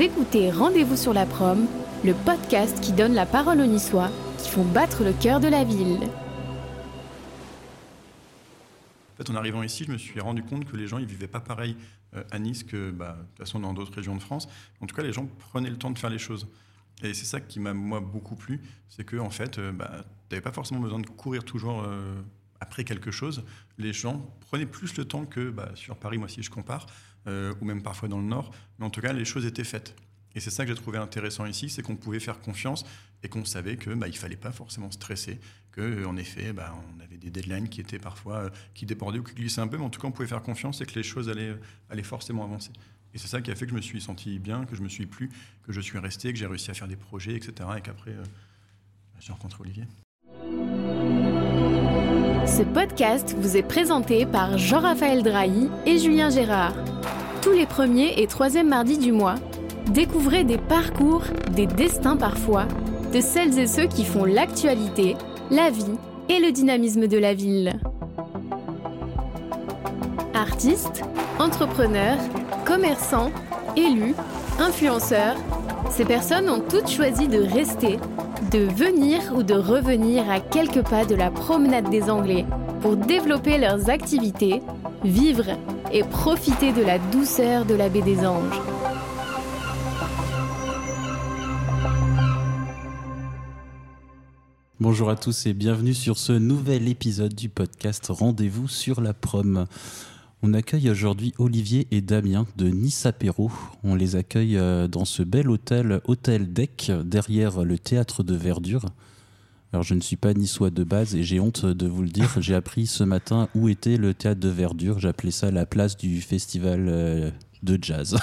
Écoutez Rendez-vous sur la prom, le podcast qui donne la parole aux Niçois qui font battre le cœur de la ville. En fait, en arrivant ici, je me suis rendu compte que les gens, ils vivaient pas pareil euh, à Nice que, bah, de toute façon, dans d'autres régions de France. En tout cas, les gens prenaient le temps de faire les choses. Et c'est ça qui m'a, moi, beaucoup plu. C'est que, en fait, euh, bah, tu n'avais pas forcément besoin de courir toujours euh, après quelque chose. Les gens prenaient plus le temps que bah, sur Paris, moi, si je compare, ou même parfois dans le Nord. Mais en tout cas, les choses étaient faites. Et c'est ça que j'ai trouvé intéressant ici, c'est qu'on pouvait faire confiance et qu'on savait que bah, il fallait pas forcément stresser, que en effet, bah, on avait des deadlines qui étaient parfois euh, qui débordaient ou qui glissaient un peu, mais en tout cas, on pouvait faire confiance et que les choses allaient, allaient forcément avancer. Et c'est ça qui a fait que je me suis senti bien, que je me suis plu, que je suis resté, que j'ai réussi à faire des projets, etc. Et qu'après, euh, bah, j'ai rencontré Olivier. Ce podcast vous est présenté par Jean-Raphaël Drahi et Julien Gérard. Tous les premiers et troisièmes mardis du mois, découvrez des parcours, des destins parfois, de celles et ceux qui font l'actualité, la vie et le dynamisme de la ville. Artistes, entrepreneurs, commerçants, élus, influenceurs, ces personnes ont toutes choisi de rester, de venir ou de revenir à quelques pas de la promenade des Anglais pour développer leurs activités, vivre et profiter de la douceur de la baie des Anges. Bonjour à tous et bienvenue sur ce nouvel épisode du podcast Rendez-vous sur la prom. On accueille aujourd'hui Olivier et Damien de Nice Apéro. On les accueille euh, dans ce bel hôtel, Hôtel Deck, derrière le théâtre de Verdure. Alors je ne suis pas niçois de base et j'ai honte de vous le dire. J'ai appris ce matin où était le théâtre de Verdure. J'appelais ça la place du festival euh, de jazz.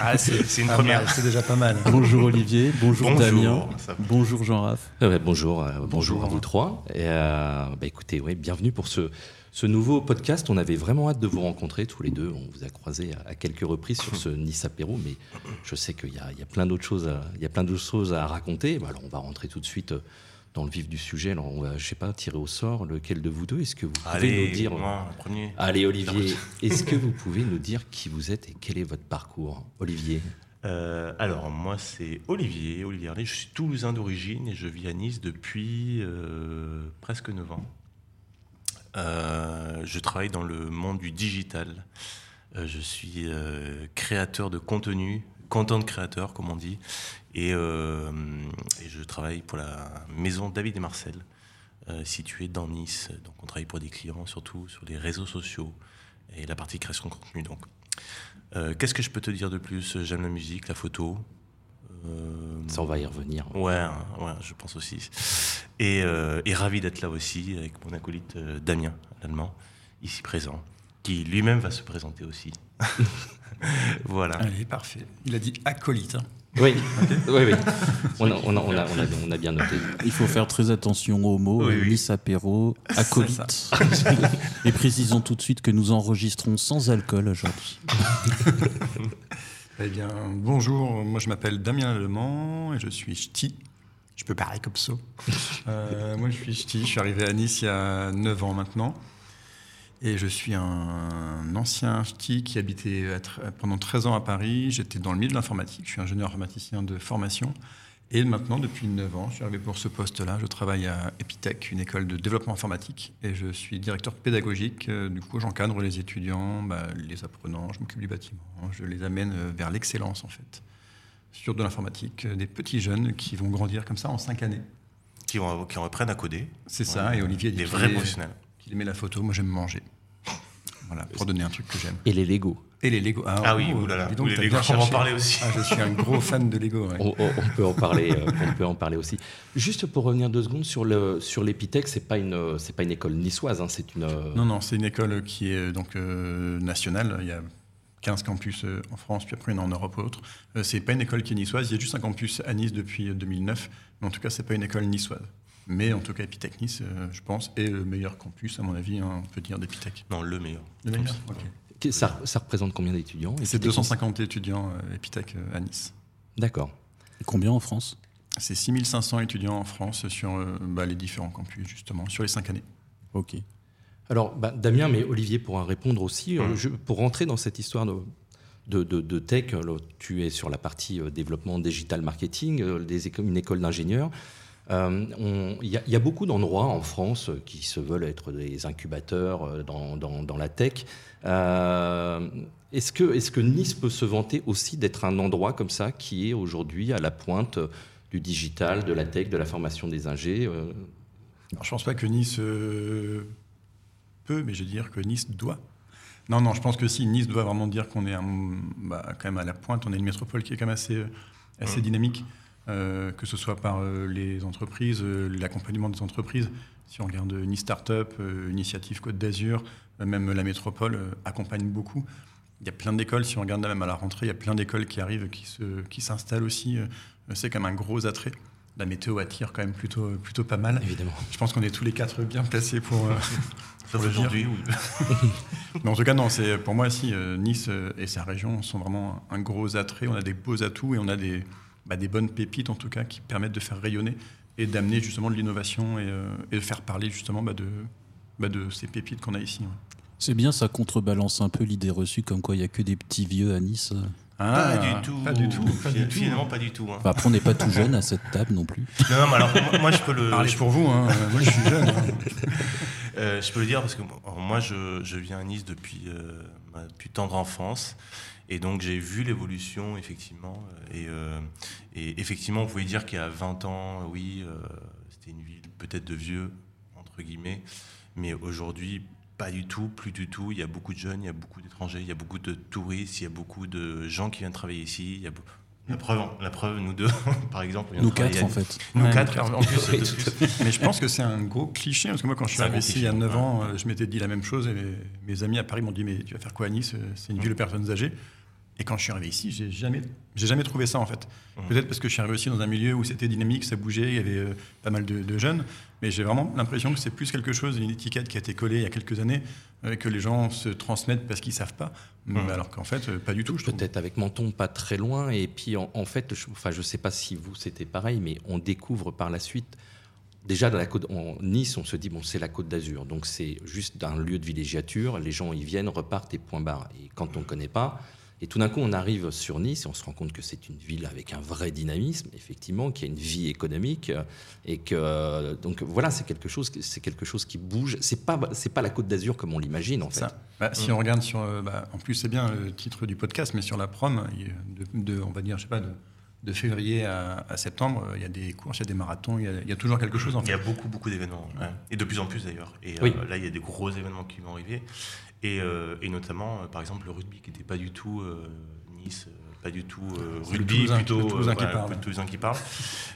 Ah, c'est une première. C'est déjà pas mal. bonjour Olivier, bonjour, Bonjour, Damien, bonjour Jean-Raph. Euh, ouais, bonjour, euh, bonjour, à vous trois. Et, euh, bah, écoutez, ouais, bienvenue pour ce, ce nouveau podcast. On avait vraiment hâte de vous rencontrer tous les deux. On vous a croisés à, à quelques reprises sur ce Nice apéro, mais je sais qu'il y a, y a plein d'autres choses, à- il y a plein d'autres choses à raconter. Bah, alors, on va rentrer tout de suite euh, dans le vif du sujet. Alors, on va, je sais pas, tirer au sort lequel de vous deux. Est-ce que vous pouvez Allez, nous dire moi, premier. Allez, Olivier, est-ce que vous pouvez nous dire qui vous êtes et quel est votre parcours, Olivier Euh, alors, moi, c'est Olivier, Olivier Arlet. Je suis toulousain d'origine et je vis à Nice depuis euh, presque 9 ans. Euh, je travaille dans le monde du digital. Je suis créateur de contenu, content créateur, comme on dit. Et, euh, et je travaille pour la maison David et Marcel, euh, située dans Nice. Donc, on travaille pour des clients, surtout sur les réseaux sociaux et la partie création de contenu. Donc, Euh, Qu'est-ce que je peux te dire de plus? J'aime la musique, la photo. Euh, Ça, on va y revenir. Ouais, hein, ouais, je pense aussi. Et, euh, et ravi d'être là aussi avec mon acolyte euh, Damien, l'allemand, ici présent, qui lui-même va se présenter aussi. voilà. Allez, parfait. Il a dit acolyte. hein. Oui, oui, oui. On a, on, a, on, a, on, a, on a bien noté. Il faut faire très attention aux mots, Oui, oui. Apéro, acolyte. Et précisons tout de suite que nous enregistrons sans alcool aujourd'hui. Eh bien, bonjour, moi je m'appelle Damien Allemand et je suis ch'ti. Je peux parler comme ça. Euh, moi je suis ch'ti, je suis arrivé à Nice il y a 9 ans maintenant. Et je suis un ancien ch'ti qui habitait pendant 13 ans à Paris. J'étais dans le milieu de l'informatique, je suis ingénieur informaticien de formation. Et maintenant, depuis 9 ans, je suis arrivé pour ce poste-là. Je travaille à Epitech, une école de développement informatique, et je suis directeur pédagogique. Euh, Du coup, j'encadre les étudiants, bah, les apprenants, je m'occupe du bâtiment, je les amène euh, vers l'excellence, en fait, sur de l'informatique, euh, des petits jeunes qui vont grandir comme ça en 5 années. Qui, vont, qui reprennent à coder. C'est ça, et Olivier Des vrais professionnels. Qu'il aimait la photo, moi j'aime manger. Voilà, pour donner un truc que j'aime. Et les Lego Et les Lego. Ah oui, oh, oulala. dis donc, Oui, les Lego, on va en parler aussi. Ah, je suis un gros fan de Lego. ouais. on, on- on peut en parler, euh, on peut en parler aussi. Juste pour revenir deux secondes sur le sur l'Epitech, c'est pas une c'est pas une école niçoise, hein, c'est une. Non, non, c'est une école qui est euh, donc euh, nationale. Il y a 15 campus en France, puis après il y en a en Europe ou autre. Euh, c'est pas une école qui est niçoise. Il y a juste un campus à Nice depuis euh, 2009. Mais en tout cas, c'est pas une école niçoise. Mais en tout cas, Epitech Nice, euh, je pense, est le meilleur campus, à mon avis, hein, on peut dire d'Epitech. Non, le meilleur. Le meilleur Ok. que- ça, ça représente combien d'étudiants C'est Epitech 250 étudiants euh, Epitech euh, à Nice. D'accord. Et combien en France? C'est 6500 étudiants en France sur euh, bah, les différents campus, justement, sur les 5 années. Ok. Alors, bah, Damien, mais Olivier pourra répondre aussi. je- pour rentrer dans cette histoire de, de, de, tech. Tu es sur la partie développement digital marketing, des une école d'ingénieurs. Il y, y, a beaucoup d'endroits en France qui se veulent être des incubateurs dans, dans, dans la tech. Est-ce que, est que, Nice peut se vanter aussi d'être un endroit comme ça qui est aujourd'hui à la pointe du digital, de la tech, de la formation des ingés euh? Alors, Je ne pense pas que Nice euh, peut, mais je veux dire que Nice doit. Non, non, je pense que si, Nice doit vraiment dire qu'on est bah, quand même à la pointe, on est une métropole qui est quand même assez, euh, assez mmh. Dynamique, que ce soit par les entreprises, l'accompagnement des entreprises. Si on regarde Nice Startup, Initiative Côte d'Azur, même la métropole accompagne beaucoup. Il y a plein d'écoles, si on regarde même à la rentrée, il y a plein d'écoles qui arrivent, qui, se, qui s'installent aussi. Euh, c'est comme un gros attrait. La météo attire quand même plutôt, plutôt pas mal. Évidemment. Je pense qu'on est tous les quatre bien placés pour, euh, aujourd'hui. Mais en tout cas, non, c'est, pour moi, aussi, euh, Nice et sa région sont vraiment un gros attrait. On a des beaux atouts et on a des, bah, des bonnes pépites, en tout cas, qui permettent de faire rayonner et d'amener justement de l'innovation et, et de faire parler justement bah, de, bah, de ces pépites qu'on a ici. C'est bien, ça contrebalance un peu l'idée reçue comme quoi il n'y a que des petits vieux à Nice. Ah, pas du tout. Pas du tout. Finalement, pas du tout. Hein. après, on n'est pas tout jeune à cette table non plus. Non, mais alors, moi, je peux le. Parlez pour vous, hein. moi, je suis jeune. Hein. Euh, je peux le dire parce que moi, je, je, viens à Nice depuis, euh, depuis tendre enfance. Et donc, j'ai vu l'évolution, effectivement. Et, euh, et, effectivement, vous pouvez dire qu'il y a 20 ans, oui, c'était une ville peut-être de vieux, entre guillemets. Mais aujourd'hui, pas du tout, plus du tout. Il y a beaucoup de jeunes, il y a beaucoup d'étrangers, il y a beaucoup de touristes, il y a beaucoup de gens qui viennent travailler ici. Il y a la preuve, la preuve, nous deux, par exemple. Nous quatre, en fait. Nous quatre, en plus. Mais je pense que c'est un gros cliché, parce que moi, quand je suis arrivé ici il y a 9 ans, euh, je m'étais dit la même chose, et mes, amis à Paris m'ont dit, mais tu vas faire quoi à Nice? C'est une ville de personnes âgées. Et quand je suis arrivé ici, j'ai jamais, j'ai jamais trouvé ça en fait. Mmh. Peut-être parce que je suis arrivé aussi dans un milieu où c'était dynamique, ça bougeait, il y avait euh, pas mal de, jeunes, mais j'ai vraiment l'impression que c'est plus quelque chose, une étiquette qui a été collée il y a quelques années, euh, que les gens se transmettent parce qu'ils savent pas, mmh. alors qu'en fait, euh, pas du tout. Peut-être avec Menton, pas très loin, et puis en, fait, je, enfin, je sais pas si vous c'était pareil, mais on découvre par la suite. Déjà, dans la côte, en Nice, on se dit, bon, c'est la côte d'Azur, donc c'est juste un lieu de villégiature, les gens y viennent, repartent et point barre. Et quand on ne connaît pas, et tout d'un coup, on arrive sur Nice et on se rend compte que c'est une ville avec un vrai dynamisme, effectivement, qui a une vie économique et que donc voilà, c'est quelque chose, c'est quelque chose qui bouge. C'est pas c'est pas la Côte d'Azur comme on l'imagine en fait. Bah, si on regarde sur, euh, bah, en plus c'est bien le titre du podcast, mais sur la prom, de, on va dire, je sais pas. De, février à, septembre, il y a des courses, il y a des marathons, il y a, toujours quelque chose. En fait. Il y a beaucoup, beaucoup d'événements, et de plus en plus d'ailleurs. Et euh, là, il y a des gros événements qui vont arriver. Euh, et, notamment, euh, par exemple, le rugby qui n'était pas du tout euh, Nice, pas du tout rugby, plutôt Toulousain qui, parle. qui parle.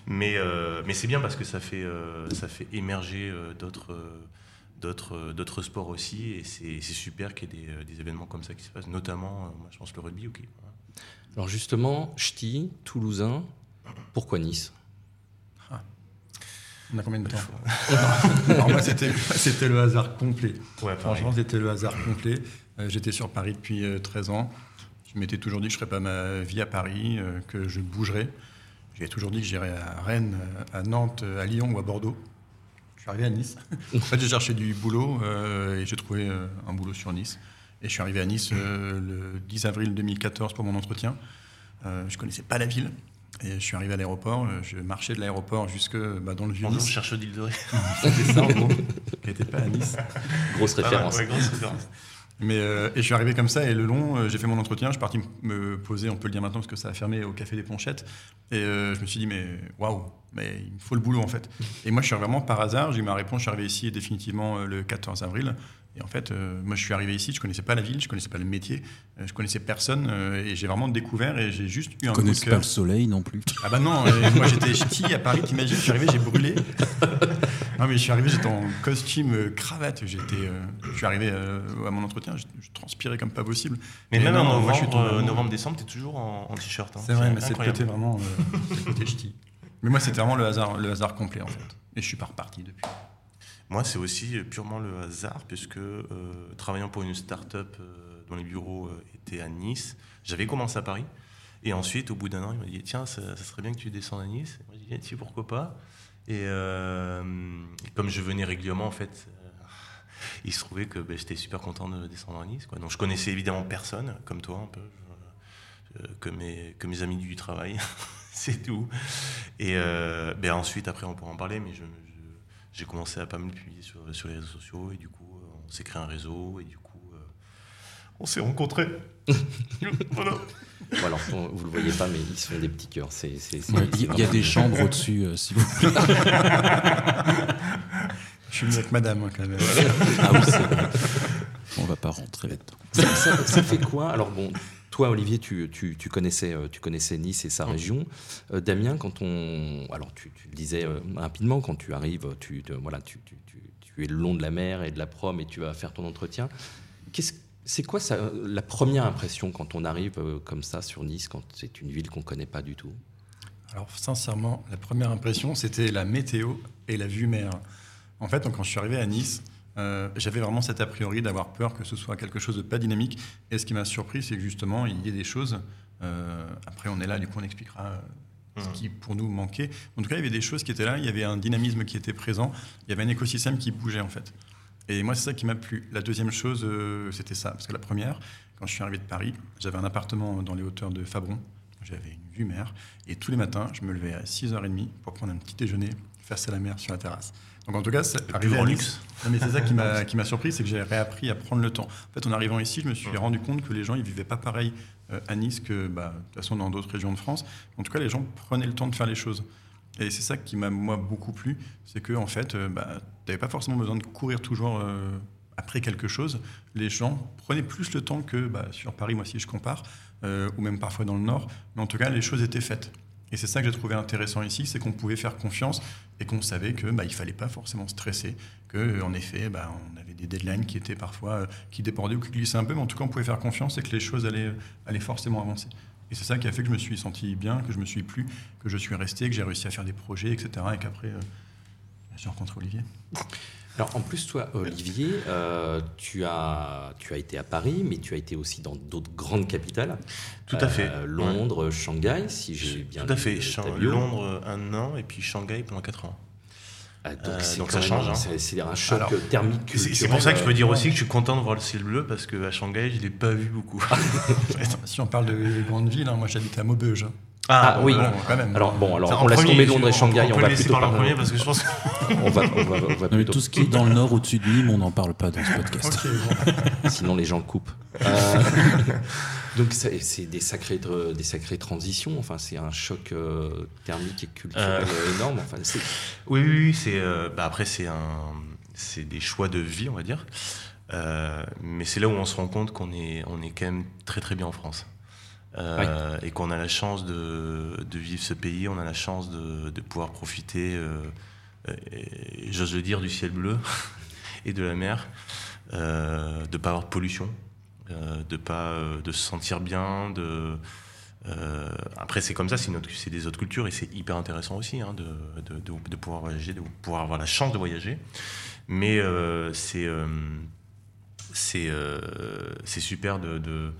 Mais, mais c'est bien parce que ça fait, ça fait émerger d'autres d'autres sports aussi et c'est super qu'il y ait des, des, événements comme ça qui se passent notamment moi je pense le rugby ok alors justement ch'ti toulousain pourquoi Nice? On a combien de temps moi, c'était le hasard complet. Franchement, c'était le hasard complet. Euh, j'étais sur Paris depuis 13 euh, ans. Je m'étais toujours dit que je ne ferais pas ma vie à Paris, euh, que je bougerais. J'ai toujours dit que j'irais à Rennes, à Nantes, à Lyon ou à Bordeaux. Je suis arrivé à Nice. en fait, j'ai cherché du boulot et j'ai trouvé un boulot sur Nice. Et je suis arrivé à Nice le 10 avril 2014 pour mon entretien. je ne connaissais pas la ville. Et je suis arrivé à l'aéroport, euh, je marchais de l'aéroport jusque bah, dans le vieux Nice. On cherche l'île de Ré. C'était ça en gros, qui n'était pas à Nice. Grosse référence. grosse référence. Mais, euh, et je suis arrivé comme ça, et le long, euh, j'ai fait mon entretien, je suis parti me poser, on peut le dire maintenant parce que ça a fermé au Café des Ponchettes. Et je me suis dit, mais waouh, mais il me faut le boulot en fait. Et moi, je suis vraiment par hasard, j'ai eu ma réponse, je suis arrivé ici définitivement le 14 avril. Et en fait, euh, moi, je suis arrivé ici, je connaissais pas la ville, je connaissais pas le métier, euh, je connaissais personne, euh, et j'ai vraiment découvert et j'ai juste eu un coup de cœur. pas le soleil non plus. Ah bah non, moi j'étais ch'ti à Paris, t'imagines, je suis arrivé, j'ai brûlé. non mais je suis arrivé, j'étais en costume, cravate, j'étais, je suis arrivé à mon entretien, je, transpirais comme pas possible. Mais même en novembre, novembre, décembre, t'es toujours en, t-shirt. Hein. C'est vrai, mais c'est le côté vraiment, le côté ch'ti. Mais moi, c'était vraiment le hasard, le hasard complet en fait. Et je suis pas reparti depuis. Moi, c'est aussi purement le hasard, puisque euh, travaillant pour une start-up euh, dont les bureaux euh, étaient à Nice, j'avais commencé à Paris. Et ensuite, au bout d'un an, il m'a dit Tiens, ça, serait bien que tu descendes à Nice. moi, j'ai dit pourquoi pas? Et, comme je venais régulièrement, en fait, il se trouvait que ben, j'étais super content de descendre à Nice. Donc, je connaissais évidemment personne, comme toi, un peu. que, mes, amis du travail. c'est tout. Et euh, ben ensuite, après, on pourra en parler, mais je, j'ai commencé à pas me publier sur, sur, les réseaux sociaux et du coup, on s'est créé un réseau et du coup, on s'est rencontrés. voilà. Bon alors, vous le voyez pas, mais ils sont des petits cœurs. C'est, il y a des chambres au-dessus, euh, si vous plaît. Je suis venu avec madame, hein, quand même. ah oui, c'est vrai. On va pas rentrer là-dedans. Ça, fait quoi? Alors bon, toi, Olivier, tu, tu, tu, connaissais, euh, tu connaissais Nice et sa région. Euh, Damien, quand on, alors tu, tu le disais rapidement, quand tu arrives, tu, voilà, tu, tu, tu, es le long de la mer et de la prom et tu vas faire ton entretien. Qu'est-ce c'est quoi ça, la première impression quand on arrive euh, comme ça sur Nice, quand c'est une ville qu'on ne connaît pas du tout? Alors sincèrement, la première impression, c'était la météo et la vue mer. En fait, quand je suis arrivé à Nice, euh, j'avais vraiment cet a priori d'avoir peur que ce soit quelque chose de pas dynamique. Et ce qui m'a surpris, c'est que justement, il y ait des choses. Euh, après, on est là, du coup, on expliquera ce mmh. qui pour nous manquait. En tout cas, il y avait des choses qui étaient là, il y avait un dynamisme qui était présent, il y avait un écosystème qui bougeait en fait. Et moi, c'est ça qui m'a plu. La deuxième chose, euh, c'était ça. Parce que la première, quand je suis arrivé de Paris, j'avais un appartement dans les hauteurs de Fabron. J'avais une vue mer. Et tous les matins, je me levais à 6h30 pour prendre un petit déjeuner face à la mer sur la terrasse. Donc en tout cas, c'est arrivé en luxe. mais c'est ça qui m'a qui m'a surpris, c'est que j'ai réappris à prendre le temps. En fait, en arrivant ici, je me suis rendu compte que les gens ils vivaient pas pareil euh, à Nice que bah, de toute façon dans d'autres régions de France. En tout cas, les gens prenaient le temps de faire les choses. Et c'est ça qui m'a moi beaucoup plu, c'est que en fait, euh, bah, tu n'avais pas forcément besoin de courir toujours euh, après quelque chose. Les gens prenaient plus le temps que bah, sur Paris, moi si je compare, euh, ou même parfois dans le Nord. Mais en tout cas, les choses étaient faites. Et c'est ça que j'ai trouvé intéressant ici, c'est qu'on pouvait faire confiance et qu'on savait que bah, fallait pas forcément stresser, que en effet, bah, on avait des deadlines qui étaient parfois qui débordaient ou qui glissaient un peu, mais en tout cas, on pouvait faire confiance et que les choses allaient, allaient forcément avancer. Et c'est ça qui a fait que je me suis senti bien, que je me suis plu, que je suis resté, que j'ai réussi à faire des projets, etc. Et qu'après, euh, j'ai rencontré Olivier. Alors en plus, toi, Olivier, euh, tu, as, tu as été à Paris, mais tu as été aussi dans d'autres grandes capitales. Tout à fait. Euh, Londres, Shanghai, si j'ai bien Tout à fait. Londres un an et puis Shanghai pendant quatre ans. Ah, donc, ça change. Hein. C'est un choc thermique. C'est pour ça que je peux dire aussi que je suis content de voir le ciel bleu parce qu'à Shanghai, je ne l'ai pas vu beaucoup. si on parle de grandes villes, hein, moi j'habite à Maubeuge. Ah, oui, quand même. Alors bon, alors on laisse tomber Londres et Shanghai, on, va plutôt parler en premier parce que je pense on va, on va, on va plutôt... tout ce qui est dans le nord au-dessus de Nîmes, on n'en parle pas dans ce podcast. Sinon les gens coupent. Euh, donc c'est des sacrées des sacrées transitions. Enfin c'est un choc euh, thermique et culturel euh, énorme. Enfin, oui oui, c'est bah, après c'est un c'est des choix de vie on va dire. mais c'est là où on se rend compte qu'on est on est quand même très très bien en France. Euh, et qu'on a la chance de, de, vivre ce pays, on a la chance de, de pouvoir profiter, euh, j'ose le dire, du ciel bleu et de la mer, euh, de pas avoir de pollution, de pas de se sentir bien, de après c'est comme ça, c'est des autres cultures et c'est hyper intéressant aussi hein, de, de, pouvoir voyager, de pouvoir avoir la chance de voyager, mais c'est c'est super de, de,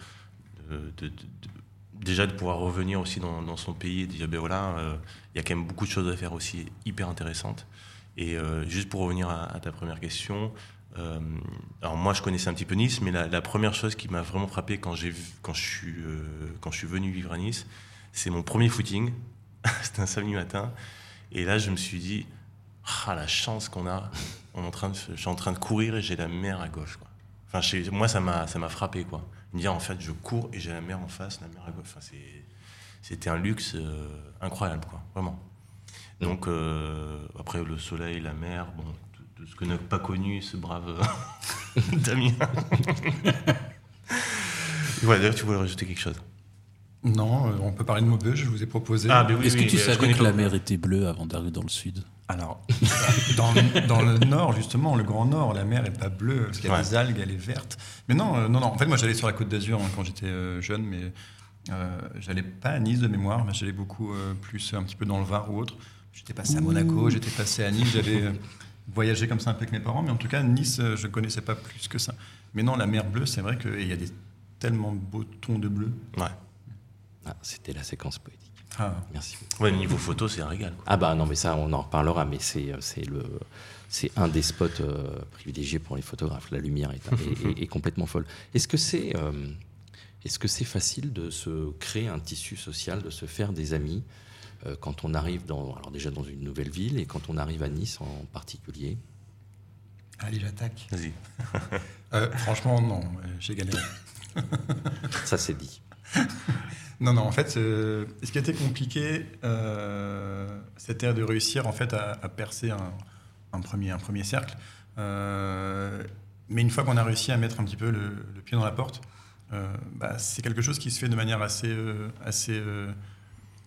déjà de pouvoir revenir aussi dans, son pays et dire ben voilà, euh, il y a quand même beaucoup de choses à faire aussi hyper intéressantes. Et euh, juste pour revenir à, ta première question, euh, alors moi je connaissais un petit peu Nice, mais la, première chose qui m'a vraiment frappé quand, j'ai, quand, je suis, quand je suis venu vivre à Nice, c'est mon premier footing. C'était un samedi matin. Et là je me suis dit, ah la chance qu'on a, on est en train de, je suis en train de courir et j'ai la mer à gauche. Quoi. Enfin, moi ça m'a, ça m'a frappé. quoi dire en fait je cours et j'ai la mer en face, la mer à gauche. Enfin, c'était un luxe euh, incroyable, quoi, vraiment. Donc euh, après le soleil, la mer, bon, tout, ce que n'a pas connu ce brave euh, Damien. d'ailleurs tu voulais rajouter quelque chose? Non, on peut parler de Maubeuge, je vous ai proposé. Ah, Est-ce que tu savais que la mer était bleue avant d'arriver dans le sud? Alors, dans, le nord, justement, le Grand Nord, la mer n'est pas bleue, parce qu'il y a des algues, elle est verte. Mais non, euh, non, non. En fait, moi, j'allais sur la côte d'Azur hein, quand j'étais euh, jeune, mais euh, j'allais pas à Nice de mémoire, mais j'allais beaucoup euh, plus un petit peu dans le Var ou autre. J'étais passé à Monaco, j'étais passé à Nice, j'avais voyagé comme ça un peu avec mes parents, mais en tout cas, Nice, je ne connaissais pas plus que ça. Mais non, la mer bleue, c'est vrai qu'il y a des tellement beaux tons de bleu. Ouais. Ah, C'était la séquence poétique. Ah. Merci. Ouais, niveau photo, c'est un régal. Ah bah non, mais ça, on en reparlera, mais c'est le c'est un des spots euh, privilégiés pour les photographes. La lumière est, est, complètement folle. Est-ce que c'est euh, Est-ce que c'est facile de se créer un tissu social, de se faire des amis euh, quand on arrive dans, alors déjà dans une nouvelle ville et quand on arrive à Nice en particulier? Allez, j'attaque. Vas-y. Euh, franchement, non, euh, j'ai galéré. Ça c'est dit. Non, non, en fait, euh, ce qui était compliqué, euh, c'était de réussir en fait à, percer un, premier, un premier cercle. Euh, mais une fois qu'on a réussi à mettre un petit peu le, pied dans la porte, euh, bah, c'est quelque chose qui se fait de manière assez, assez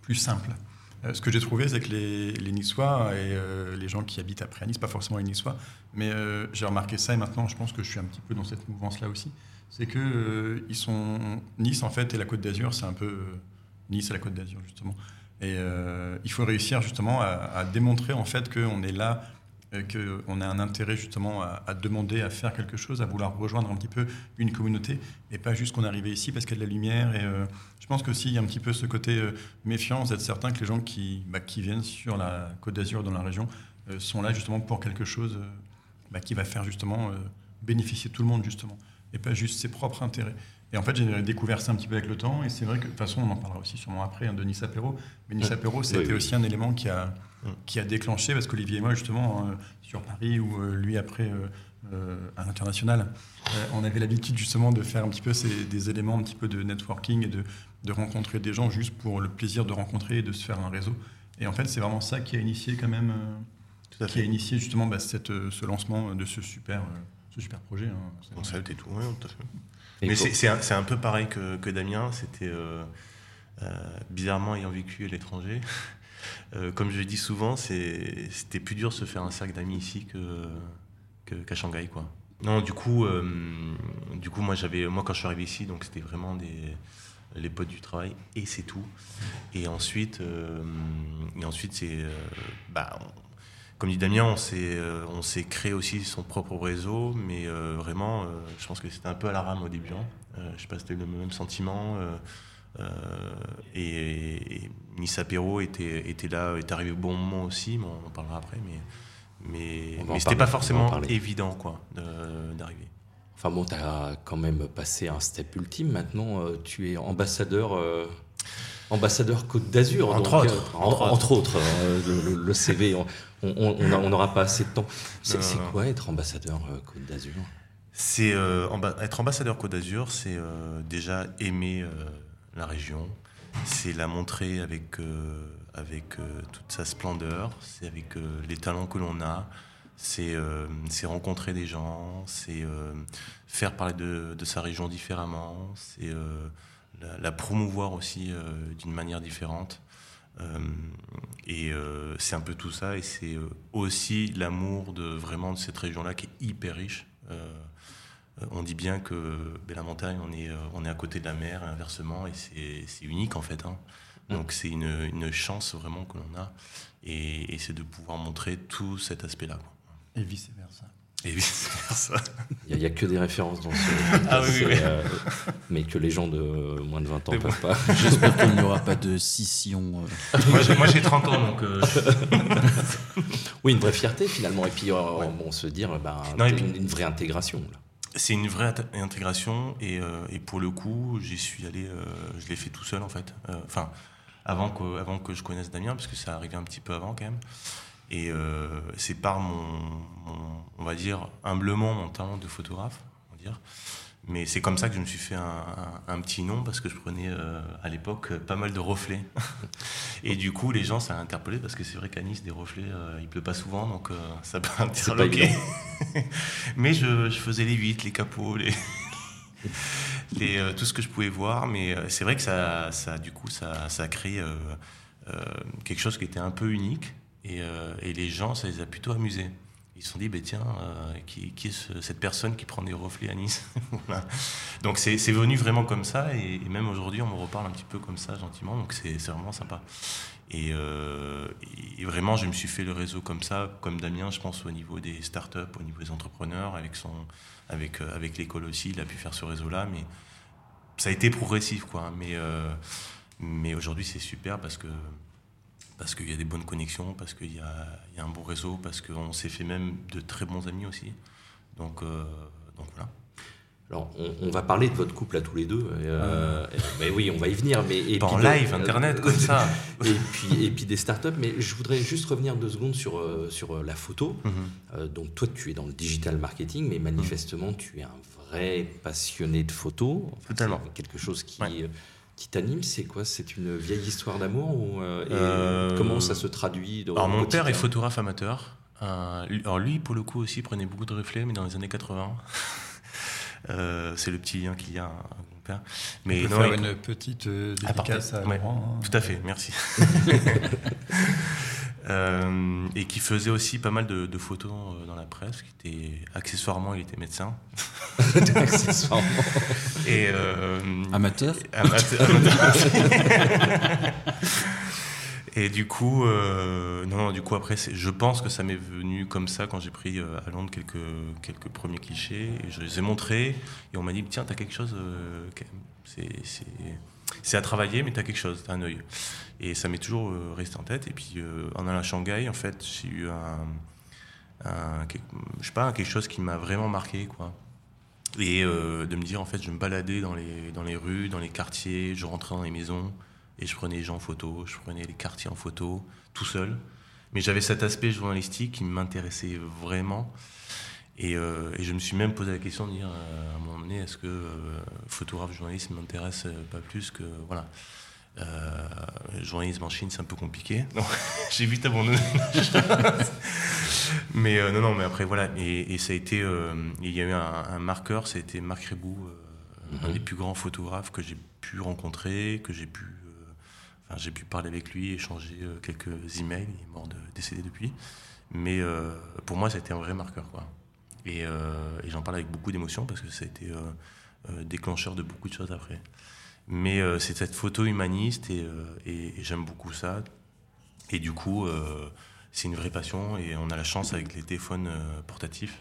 plus simple. Ce que j'ai trouvé, c'est que les, les Niçois et les gens qui habitent après à Nice, pas forcément les Niçois, mais j'ai remarqué ça et maintenant je pense que je suis un petit peu dans cette mouvance-là aussi. C'est que euh, ils sont Nice en fait et la Côte d'Azur, c'est un peu euh, Nice et la Côte d'Azur justement. Et euh, il faut réussir justement à, démontrer en fait qu'on est là, qu'on a un intérêt justement à, demander à faire quelque chose, à vouloir rejoindre un petit peu une communauté et pas juste qu'on est arrivé ici parce qu'il y a de la lumière. Et je pense qu'aussi il y a un petit peu ce côté méfiance d'être certain que les gens qui, bah, qui viennent sur la Côte d'Azur dans la région sont là justement pour quelque chose bah, qui va faire justement bénéficier tout le monde justement et pas juste ses propres intérêts. Et en fait, j'ai découvert ça un petit peu avec le temps, et c'est vrai que de toute façon, on en parlera aussi sûrement après hein, de Nice Apéro. Mais Nice. Apéro, c'était oui. aussi un élément qui a, Mm. qui a déclenché, parce qu'Olivier et moi, justement, euh, sur Paris, ou euh, lui après euh, euh, à l'international, on avait l'habitude justement de faire un petit peu ces- des éléments un petit peu de networking et de, de rencontrer des gens juste pour le plaisir de rencontrer et de se faire un réseau. Et en fait, c'est vraiment ça qui a initié quand même, Tout à qui a fait. initié justement bah, cette, ce lancement de ce super, ce super projet. hein. Et tout, ouais, tout à fait. Et Mais c'est c'est un, un peu pareil que, que Damien. C'était euh, euh, bizarrement ayant vécu à l'étranger. euh, comme je le dis souvent, c'était plus dur de se faire un cercle d'amis ici que que- qu'à Shanghai, quoi. Non, du coup, euh, du coup, moi j'avais, moi quand je suis arrivé ici, donc c'était vraiment des les potes du travail et c'est tout. Et ensuite, euh, et ensuite c'est, euh, bah, on- comme dit Damien, on s'est, euh, on s'est créé aussi son propre réseau, mais euh, vraiment, euh, je pense que c'était un peu à la rame au début. hein. Je sais pas si c'était le même sentiment. et, et Apéro était, était là, est arrivé au bon moment aussi, mais on en parlera après. Mais, mais, mais c'était pas forcément évident quoi, d'arriver. Enfin bon, tu as quand même passé un step ultime. Maintenant, tu es ambassadeur, euh, ambassadeur Côte d'Azur. Entre euh, en- entre entre autres, euh, le, le- le CV, on on- n'aura pas assez de temps. C'est Non, c'est non. quoi être ambassadeur euh, Côte d'Azur? C'est euh, amba- être ambassadeur Côte d'Azur, c'est euh, déjà aimer euh, la région, c'est la montrer avec euh, avec euh, toute sa splendeur, c'est avec euh, les talents que l'on a, c'est euh, c'est rencontrer des gens, c'est euh, faire parler de, de sa région différemment, c'est euh, la, la promouvoir aussi euh, d'une manière différente. Euh, et euh, c'est un peu tout ça, et c'est euh, aussi l'amour de vraiment de cette région-là qui est hyper riche. On dit bien que ben, la montagne, on est, on est à côté de la mer, et inversement, et c'est unique en fait. hein. Donc c'est une, une chance vraiment que l'on a, et, et c'est de pouvoir montrer tout cet aspect-là. Et vice-versa. Et. Il n'y a, que des références dans ce Ah oui, oui. euh, mais que les gens de moins de 20 ans ne bon. peuvent pas. J'espère qu'il n'y aura pas de scission. euh. moi, j'ai- moi, j'ai 30 ans, donc euh, Oui, une vraie fierté finalement. Et puis euh, on se dire, ben, Non, puis- une, une vraie intégration. Là. C'est une vraie int- intégration et, euh, et pour le coup, j'y suis allé, euh, je l'ai fait tout seul en fait. Euh, Enfin, avant que, avant que je connaisse Damien, parce que ça arrivait un petit peu avant quand même. Et euh, c'est par mon, mon- on va dire, humblement mon talent de photographe, on va dire. Mais c'est comme ça que je me suis fait un, un- un petit nom parce que je prenais euh, à l'époque euh, pas mal de reflets. et du coup, les gens, ça a interpellé parce que c'est vrai qu'à Nice, des reflets, euh, il pleut pas souvent, donc ça peut interloquer. mais je, je faisais les vitres, les capots, les, les, tout ce que je pouvais voir. Mais c'est vrai que ça, ça, du coup, ça, ça a créé quelque chose qui était un peu unique. Et, euh, et les gens, ça les a plutôt amusés. Ils se sont dit, bah, tiens, euh, qui, est ce- cette personne qui prend des reflets à Nice. Donc c'est venu vraiment comme ça. Et, même aujourd'hui, on me reparle un petit peu comme ça, gentiment. Donc c'est vraiment sympa. Et, euh, et vraiment, je me suis fait le réseau comme ça, comme Damien, je pense, au niveau des startups, au niveau des entrepreneurs, avec, son, avec, avec l'école aussi, il a pu faire ce réseau-là. Mais ça a été progressif, quoi. Mais, euh, mais aujourd'hui, c'est super parce que parce qu'il y a des bonnes connexions, parce qu'il y a, il y a un bon réseau, parce qu'on s'est fait même de très bons amis aussi. Donc, euh, donc voilà. Alors, on, va parler de votre couple à tous les deux. Euh, mais oui, on va y venir. Mais, et Pas en live, Internet, comme ça. et, puis, et puis des startups. Mais je voudrais juste revenir deux secondes sur, euh, sur la photo. Mhm. donc, toi, tu es dans le digital marketing, mais manifestement, tu es un vrai passionné de photo. Totalement. Quelque chose qui, qui t'anime, c'est quoi? C'est une vieille histoire d'amour ou et Comment ça se traduit Alors, mon père est photographe amateur. alors, lui, pour le coup, aussi, prenait beaucoup de reflets, mais dans les années 80. Euh, c'est le petit lien qu'il y a à mon père. Mais On peut faire une petite euh, dédicace à, Laurent. Hein. Tout à fait, merci. Euh, et qui faisait aussi pas mal de, photos dans la presse, qui était accessoirement il était médecin. accessoirement. Et amateur. amateur. Et du coup, euh, non, du coup après, je pense que ça m'est venu comme ça quand j'ai pris euh, à Londres quelques, quelques premiers clichés. Et je les ai montrés et on m'a dit tiens, t'as quelque chose, euh, c'est à travailler, mais t'as quelque chose, t'as un œil. Et ça m'est toujours resté en tête. Et puis en allant à Shanghai, en fait, j'ai eu un, je sais pas, quelque chose qui m'a vraiment marqué, quoi. Et de me dire en fait, je me baladais dans les, dans les rues, dans les quartiers, je rentrais dans les maisons. Et je prenais les gens en photo, je prenais les quartiers en photo, tout seul. Mais j'avais cet aspect journalistique qui m'intéressait vraiment. Et, euh, je me suis même posé la question de dire euh, à un moment donné, est-ce que euh, photographe journaliste m'intéresse pas plus que. Voilà. Journalisme en Chine, c'est un peu compliqué. J'ai vite abandonné. mais non, non, mais après, voilà. Et, et ça a été. il y a eu un, un marqueur, ça a été Marc Rébou, un mhm. des plus grands photographes que j'ai pu rencontrer, que j'ai pu j'ai pu parler avec lui, échanger euh, quelques emails. Il est mort de, décédé depuis. Mais euh, pour moi, ça a été un vrai marqueur. Quoi. Et, euh, et j'en parle avec beaucoup d'émotion parce que ça a été déclencheur de beaucoup de choses après. Mais c'est cette photo humaniste et, et, j'aime beaucoup ça. Et du coup, c'est une vraie passion et on a la chance avec les téléphones portatifs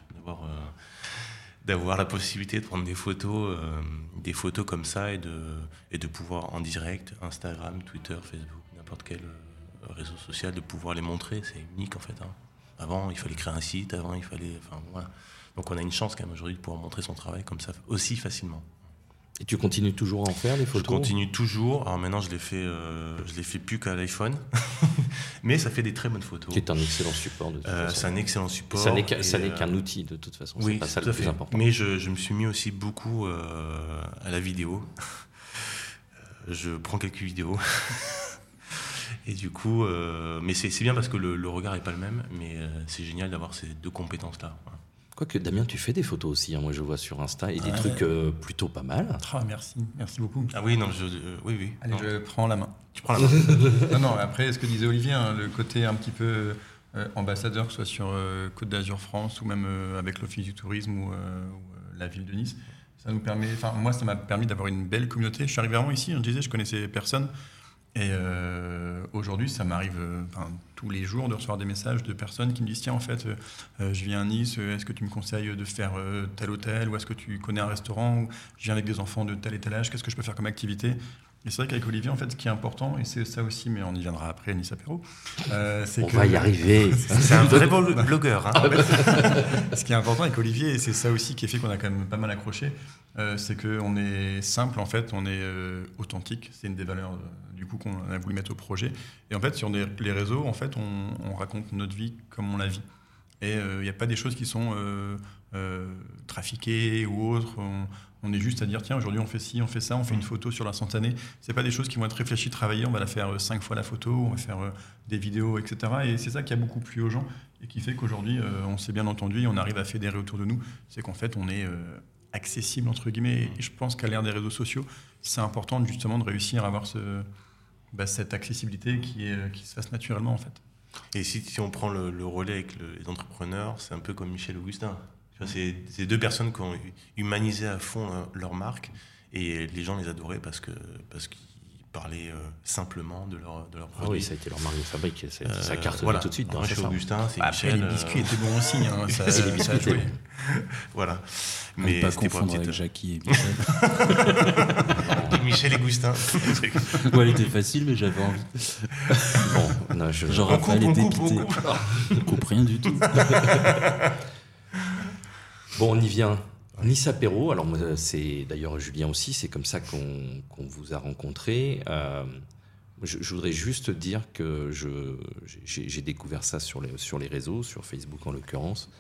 d'avoir la possibilité de prendre des photos, euh, des photos comme ça et de, pouvoir en direct, Instagram, Twitter, Facebook, n'importe quel euh, réseau social, de pouvoir les montrer, c'est unique en fait. Hein. Avant, il fallait créer un site, avant, il fallait. Donc on a une chance quand même aujourd'hui de pouvoir montrer son travail comme ça aussi facilement. Et tu continues toujours à en faire les photos Je continue toujours. Alors maintenant, je les fais, euh, je les fais plus qu'à l'iPhone, mais ça fait des très bonnes photos. C'est un excellent support. De euh, c'est un excellent support. Ça n'est euh, qu'un outil de toute façon. Oui, pas ça le plus important. Mais je, je, me suis mis aussi beaucoup à la vidéo. je prends quelques vidéos. Et du coup, mais c'est bien parce que le, le regard n'est pas le même, mais c'est génial d'avoir ces deux compétences-là. Quoique, Damien, tu fais des photos aussi, hein, moi je vois sur Insta, et des trucs euh, plutôt pas mal. Ah, merci, merci beaucoup. Ah oui, non, je, euh, oui, oui. Allez, je prends la main. Tu prends la main Non, non, après, ce que disait Olivier, hein, le côté un petit peu euh, ambassadeur, que ce soit sur Côte d'Azur France ou même avec l'Office du tourisme ou, la ville de Nice, ça nous permet, enfin, moi, ça m'a permis d'avoir une belle communauté. Je suis arrivé vraiment ici, hein, je disais, je connaissais personne. Et euh, aujourd'hui, ça m'arrive euh, tous les jours de recevoir des messages de personnes qui me disent Tiens, en fait, euh, je viens à Nice, est-ce que tu me conseilles de faire tel hôtel Ou est-ce que tu connais un restaurant Ou je viens avec des enfants de tel et tel âge, qu'est-ce que je peux faire comme activité? Et c'est vrai qu'avec Olivier, en fait, ce qui est important, et c'est ça aussi, mais on y viendra après, Nice Apéro, c'est on va y arriver. c'est un vrai blogueur. Hein. ce qui est important avec Olivier, et c'est ça aussi qui a fait qu'on a quand même pas mal accroché, c'est qu'on est simple, en fait, on est authentique. C'est une des valeurs du coup qu'on a voulu mettre au projet. Et en fait, sur les réseaux, en fait, on, raconte notre vie comme on la vit. Et il euh, n'y a pas des choses qui sont euh, euh, trafiquées ou autres. On, est juste à dire tiens aujourd'hui on fait ci, on fait ça, on fait une photo sur l'instantané. C'est pas des choses qui vont être réfléchies, travaillées. On va la faire cinq fois la photo, on va faire des vidéos, etc. Et c'est ça qui a beaucoup plu aux gens et qui fait qu'aujourd'hui on s'est bien entendu et on arrive à fédérer autour de nous. C'est qu'en fait on est accessible entre guillemets. Et je pense qu'à l'ère des réseaux sociaux, c'est important justement de réussir à avoir ce, bah, cette accessibilité qui, est, qui se fasse naturellement en fait. Et si, on prend le, relais avec les entrepreneurs, c'est un peu comme Michel Augustin. C'est deux personnes qui ont humanisé à fond leur, marque et les gens les adoraient parce que parce parlaient euh, simplement de leur, de leur produit. Ah oui, ça a été leur marque de fabrique, ça, euh, carte voilà. tout de suite. Michel Augustin, c'est bah, Michel. les biscuits euh, étaient bons aussi, hein, ça, les biscuits ça voilà. Mais pas confondre avec Jackie et Michel. Michel et Gustin. ouais, elle était facile, mais j'avais envie. Bon, non, je... Genre après, elle était pitée. On coupe rien du tout. bon, on y vient. Nice Apéro, alors moi, c'est d'ailleurs Julien aussi, c'est comme ça qu'on qu'on vous a rencontré. Euh, je, je voudrais juste dire que je- j'ai j'ai découvert ça sur les, sur les réseaux, sur Facebook en l'occurrence.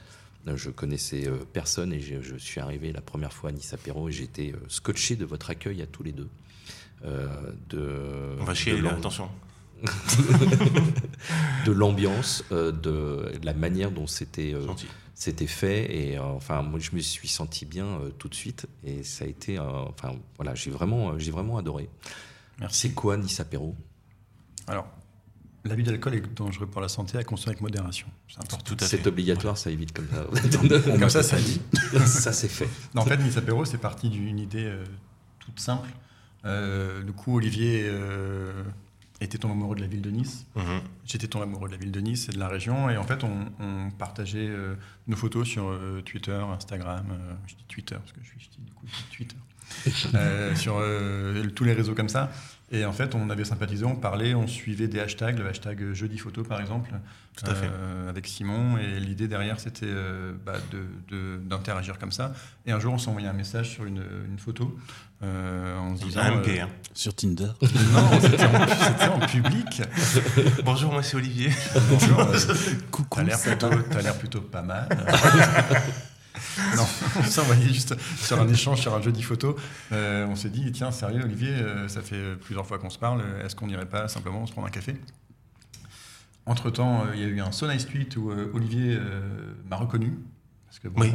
Euh, Je connaissais euh, personne et je, je suis arrivé la première fois à Nice Apéro et j'étais scotché de votre accueil à tous les deux. Euh, de, On va de chier là, attention. De l'ambiance, euh, de la manière dont c'était euh, c'était fait et euh, enfin moi je me suis senti bien euh, tout de suite et ça a été euh, enfin voilà j'ai vraiment j'ai vraiment adoré. Merci. C'est quoi Nice Apéro Alors, l'abus d'alcool est dangereux pour la santé à consommer avec modération. C'est important. Obligatoire, ça évite comme ça. Comme ça, ça dit. ça c'est fait. Non, en fait, Nice Apéro, c'est parti d'une idée euh, toute simple. Euh, du coup, Olivier euh, était tombé amoureux de la ville de Nice. Mhm. J'étais tombé amoureux de la ville de Nice et de la région. Et en fait, on, on partageait euh, nos photos sur euh, Twitter, Instagram. euh, je dis Twitter parce que je suis ch'ti, du coup, Twitter. Sur tous les réseaux comme ça. Et en fait, on avait sympathisé, on parlait, on suivait des hashtags, le hashtag jeudi photo par exemple, Tout à fait. euh, avec Simon. Et l'idée derrière, c'était euh, bah, de- de- d'interagir comme ça. Et un jour, on s'est envoyé un message sur une, une photo euh, en se disant. Un euh, MP, hein. Sur Tinder. non, c'était en, en public. Bonjour, moi c'est Olivier. Bonjour. euh, Coucou. T'as l'air plutôt, t'as l'air plutôt pas mal. non, on s'est envoyé juste sur un échange, sur un jeudi photo. Euh, on s'est dit, tiens, sérieux, Olivier, ça fait plusieurs fois qu'on se parle. Est-ce qu'on n'irait pas simplement se prendre un café? Entre-temps, euh, il y a eu un So Nice Tweet où euh, Olivier euh, m'a reconnu. Parce que, bon, Oui.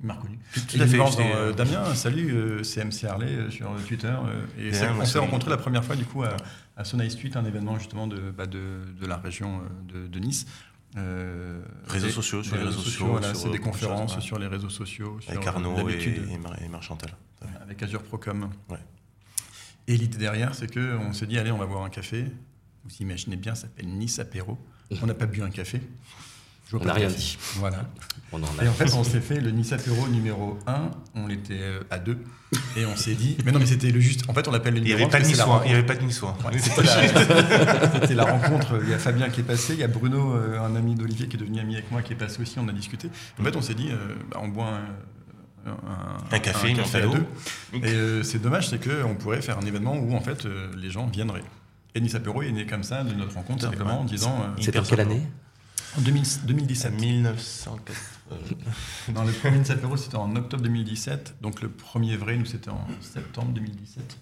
il m'a reconnu. Tout Et à fait. dans, Damien, salut, c'est MC Harley sur Twitter. et Bien, on s'est salut. rencontrés la première fois du coup à, à So Nice Tweet, un événement justement de, bah, de, de la région de, de Nice. Euh, Réseaux sociaux, sur les réseaux sociaux, voilà, c'est des conférences ouais. sur les réseaux sociaux, sur Avec Arnaud et, et, Mar- et Marchantal. avec Azure Procom. Ouais. Et l'idée derrière, c'est que on s'est dit, allez, on va boire un café. Vous imaginez bien, ça s'appelle Nice Apéro. On n'a pas bu un café. Je vois On n'a rien café. dit. Voilà. On en Et a. en fait, on s'est fait le Nice Apéro numéro 1, on était euh, à 2, et on s'est dit, mais non, mais c'était le juste, en fait, on l'appelle le Il n'y numéro avait 1 pas de parce que c'est la niçois. Il n'y avait pas de niçois. Ouais, c'était la, c'était la rencontre. Il y a Fabien qui est passé, il y a Bruno, euh, un ami d'Olivier qui est devenu ami avec moi, qui est passé aussi, on a discuté. En fait, on s'est dit, euh, bah, on boit un, un- Un café, une à deux. Et euh, c'est dommage, c'est qu'on pourrait faire un événement où en fait euh, les gens viendraient. Et Nice Apéro est né comme ça de notre rencontre, simplement en disant euh, C'était en quelle année en 2000 C'est 2017. 1904. Dans le premier Nice Apéro, c'était en octobre 2017. Donc le premier vrai, nous, c'était en septembre 2017.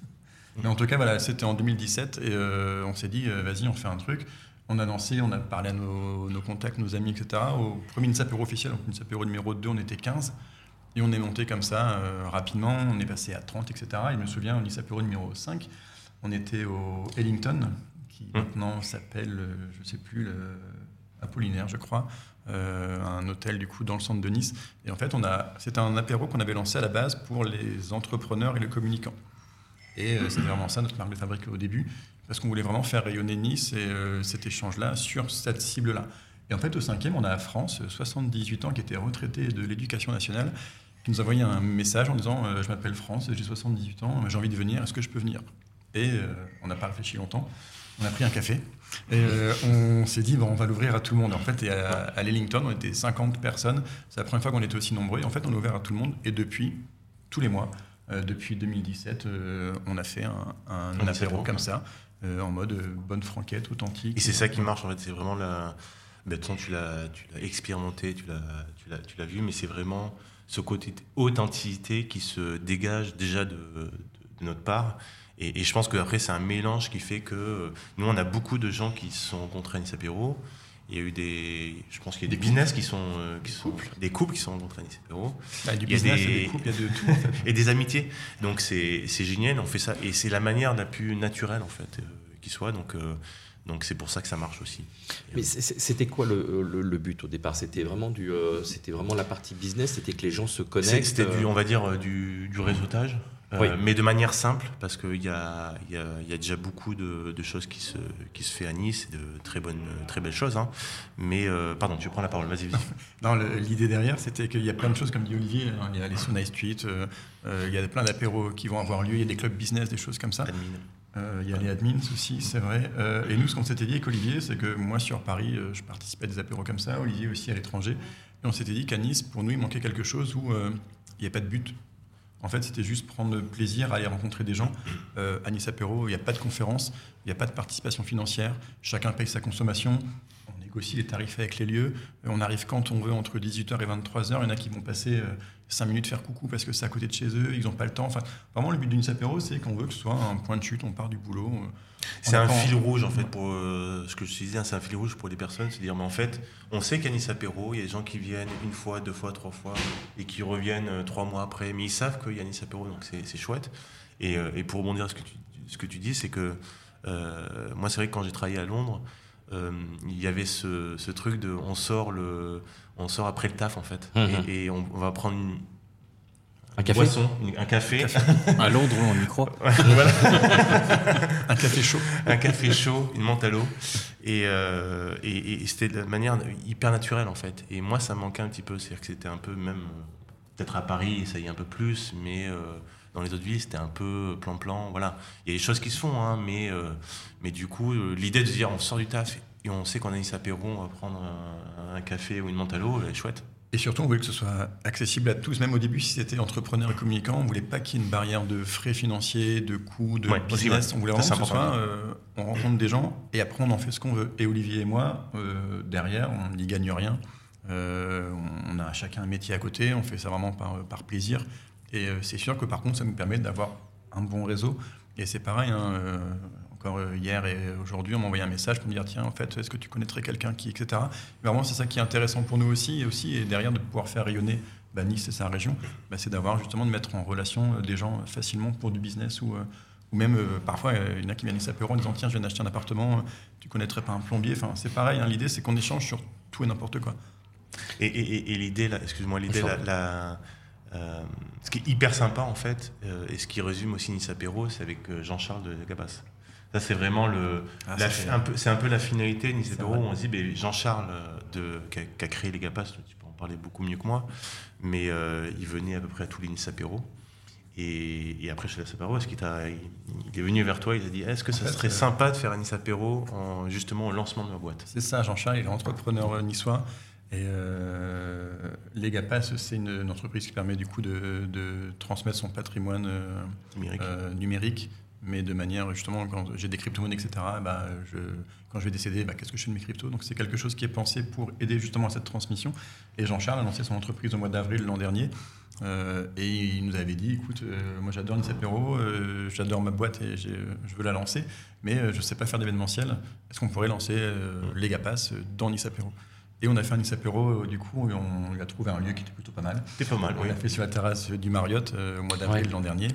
Mais en tout cas, voilà, c'était en 2017. Et euh, on s'est dit, euh, vas-y, on fait un truc. On a lancé, on a parlé à nos, nos contacts, nos amis, etc. Au premier Nice Apéro officiel, donc Nice Apéro numéro 2, on était 15. Et on est monté comme ça euh, rapidement. On est passé à 30, etc. Et je me souviens, au numéro 5, on était au Ellington, qui maintenant s'appelle, euh, je ne sais plus, le Apollinaire, je crois. Euh, un hôtel du coup dans le centre de Nice. Et en fait, on a, c'était un apéro qu'on avait lancé à la base pour les entrepreneurs et les communicants. Et euh, c'était vraiment ça notre marque de fabrique au début, parce qu'on voulait vraiment faire rayonner Nice et euh, cet échange-là sur cette cible-là. Et en fait, au cinquième, on a France, 78 ans, qui était retraité de l'éducation nationale, qui nous a envoyé un message en disant Je m'appelle France, j'ai 78 ans, j'ai envie de venir, est-ce que je peux venir? Et euh, on n'a pas réfléchi longtemps. On a pris un café et euh, on s'est dit bon, on va l'ouvrir à tout le monde. En fait, et à, à l'Ellington, on était 50 personnes. C'est la première fois qu'on était aussi nombreux. Et en fait, on l'a ouvert à tout le monde. Et depuis, tous les mois, euh, depuis 2017, euh, on a fait un, un Un apéro comme ça, en mode bonne franquette, authentique. Et c'est ça qui marche en fait, c'est vraiment la. Ben, de toute façon, tu l'as, expérimenté, tu l'as, tu vu, mais c'est vraiment ce côté authenticité qui se dégage déjà de, de- de notre part. Et, et je pense qu'après, c'est un mélange qui fait que euh, nous, on a beaucoup de gens qui se sont rencontrés à Nice Apéro. Il y a eu des, je pense qu'il y a des, Des business qui sont, euh, qui sont, des couples qui sont rencontrés à Nice Apéro. Du il y a business, des- des couples, il y a de tout. En fait. et des amitiés. Donc c'est c'est génial, on fait ça. Et c'est la manière la plus naturelle, en fait, euh, qui soit. Donc euh, donc c'est pour ça que ça marche aussi. Mais c'était quoi le, le- le but au départ? C'était vraiment du, euh, c'était vraiment la partie business. C'était que les gens se connectent. C'était du, on va dire, du, du réseautage? Euh, Oui. mais de manière simple, parce qu'il y a, il y, a, il y a déjà beaucoup de, de choses qui se, qui se fait à Nice, de très, bonnes, très belles choses. hein. Mais, euh, pardon, tu prends la parole, vas-y. Non, l'idée derrière, c'était qu'il y a plein de choses, comme dit Olivier. hein, il y a les Nice Street, euh, euh, il y a plein d'apéros qui vont avoir lieu, il y a des clubs business, des choses comme ça. Admin. Il y a les admins aussi, c'est vrai. Et nous, ce qu'on s'était dit avec Olivier, c'est que moi, sur Paris, je participais à des apéros comme ça, Olivier aussi à l'étranger. Et on s'était dit qu'à Nice, pour nous, il manquait quelque chose où euh, n'y a pas de but. En fait, c'était juste prendre plaisir à aller rencontrer des gens. Euh, à Nice Apéro, il n'y a pas de conférence, il n'y a pas de participation financière. Chacun paye sa consommation. On négocie les tarifs avec les lieux. Euh, on arrive quand on veut, entre 18h et 23h. Il y en a qui vont passer euh, 5 minutes faire coucou parce que c'est à côté de chez eux, ils n'ont pas le temps. Enfin, vraiment, le but d'une Apéro, c'est qu'on veut que ce soit un point de chute, on part du boulot. C'est un fil rouge en fait pour euh, ce que je disais, hein, c'est un fil rouge pour les personnes, c'est dire mais en fait on sait qu'à Nice Apéro, il y a des gens qui viennent une fois, deux fois, trois fois et qui reviennent euh, trois mois après, mais ils savent qu'il y a Nice Apéro donc c'est chouette. Et, euh, et pour rebondir à ce que tu, ce que tu dis, c'est que euh, moi c'est vrai que quand j'ai travaillé à Londres, il y avait ce, ce truc de on sort le on sort après le taf en fait Mhm. et, et on, on va prendre une, Un café boisson, un café, À Londres, on y croit. Un café chaud. un café chaud, une menthe à l'eau. Et, euh, et, et c'était de manière hyper naturelle en fait. Et moi, ça manquait un petit peu. C'est-à-dire que c'était un peu même, euh, peut-être à Paris, ça y est un peu plus, mais euh, dans les autres villes, c'était un peu plan-plan. Voilà. Il y a des choses qui se font, hein, mais, euh, mais du coup, euh, l'idée de se dire on sort du taf et on sait qu'on a Nice apéro, on va prendre un, un café ou une menthe à l'eau, est chouette. Et surtout, on voulait que ce soit accessible à tous. Même au début, si c'était entrepreneur et communicant, on voulait pas qu'il y ait une barrière de frais financiers, de coûts, de Ouais, business. ouais. On voulait vraiment que ce soit, euh, on rencontre des gens et après on en fait ce qu'on veut. Et Olivier et moi, euh, derrière, on n'y gagne rien. Euh, on a chacun un métier à côté, on fait ça vraiment par, par plaisir. Et euh, c'est sûr que par contre, ça nous permet d'avoir un bon réseau. Et c'est pareil, hein, euh, encore euh, hier et aujourd'hui, on m'a envoyé un message pour me dire tiens, en fait, est-ce que tu connaîtrais quelqu'un qui, etc. Vraiment, c'est ça qui est intéressant pour nous aussi, et aussi, et derrière de pouvoir faire rayonner bah, Nice et sa région, bah, c'est d'avoir justement de mettre en relation des gens facilement pour du business ou, ou même euh, parfois euh, il y en a qui viennent à Nice Apéro en disant tiens, je viens d'acheter un appartement, tu connaîtrais pas un plombier. Enfin, c'est pareil, hein, l'idée c'est qu'on échange sur tout et n'importe quoi. Et, et- l'idée, excuse-moi, l'idée, la- euh, ce qui est hyper sympa en fait, euh, et ce qui résume aussi Nice Apéro, c'est avec euh, Jean-Charles de Gabas. Ça, c'est vraiment le, Ah, un c'est un peu la finalité de Nice Apéro. On se dit, Jean-Charles de, qui, a, créé les Gapas, tu peux en parler beaucoup mieux que moi, mais il venait à peu près à tous les Nice Apéro. Et, et après, chez la Apéro, est-ce qu'il il, est venu vers toi, il a dit, est-ce que ça fait, serait sympa de faire un Nice Apéro en, justement au lancement de ma boîte? C'est ça, Jean-Charles, il est entrepreneur niçois. Et euh, Legapass, c'est une, une entreprise qui permet du coup de, de transmettre son patrimoine euh, numérique euh, numérique, mais de manière justement, quand j'ai des crypto-monnaies, etc., bah, je, quand je vais décéder, bah, qu'est-ce que je fais de mes cryptos? Donc c'est quelque chose qui est pensé pour aider justement à cette transmission. Et Jean-Charles a lancé son entreprise au mois d'avril l'an dernier. Euh, et il nous avait dit, écoute, moi j'adore Nice Apéro, j'adore ma boîte et je veux la lancer, mais je ne sais pas faire d'événementiel. Est-ce qu'on pourrait lancer Legapass dans Nice Apéro? Et on a fait un Apéro, euh, du coup, et on lui a trouvé un lieu qui était plutôt pas mal. C'est pas mal, On oui. l'a fait sur la terrasse du Marriott euh, au mois d'avril Ouais. l'an dernier.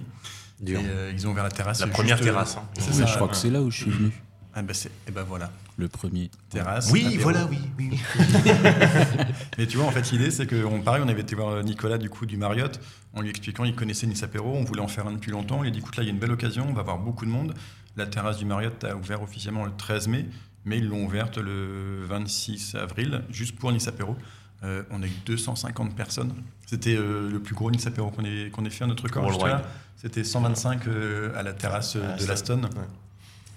Et euh, ils ont ouvert la terrasse. La première terrasse. hein. c'est Oui, ça, je crois euh, que c'est là où je suis venu. Ah bah c'est, et ben voilà, Le premier. terrasse. Oui, apéro. voilà, oui. oui, oui. Mais tu vois, en fait, l'idée, c'est qu'on pareil, on avait été voir Nicolas du coup du Marriott, en lui expliquant, il connaissait Nice Apéro, on voulait en faire un depuis longtemps. Il a dit, écoute, là, il y a une belle occasion, on va avoir beaucoup de monde. La terrasse du Marriott a ouvert officiellement le 13 mai, mais ils l'ont ouverte le 26 avril, juste pour Nice Apéro. Euh, on a eu 250 personnes. C'était euh, le plus gros Nice Apéro qu'on ait, fait à notre jusque-là. C'était 125 euh, à la terrasse Ah, de l'Aston. ouais.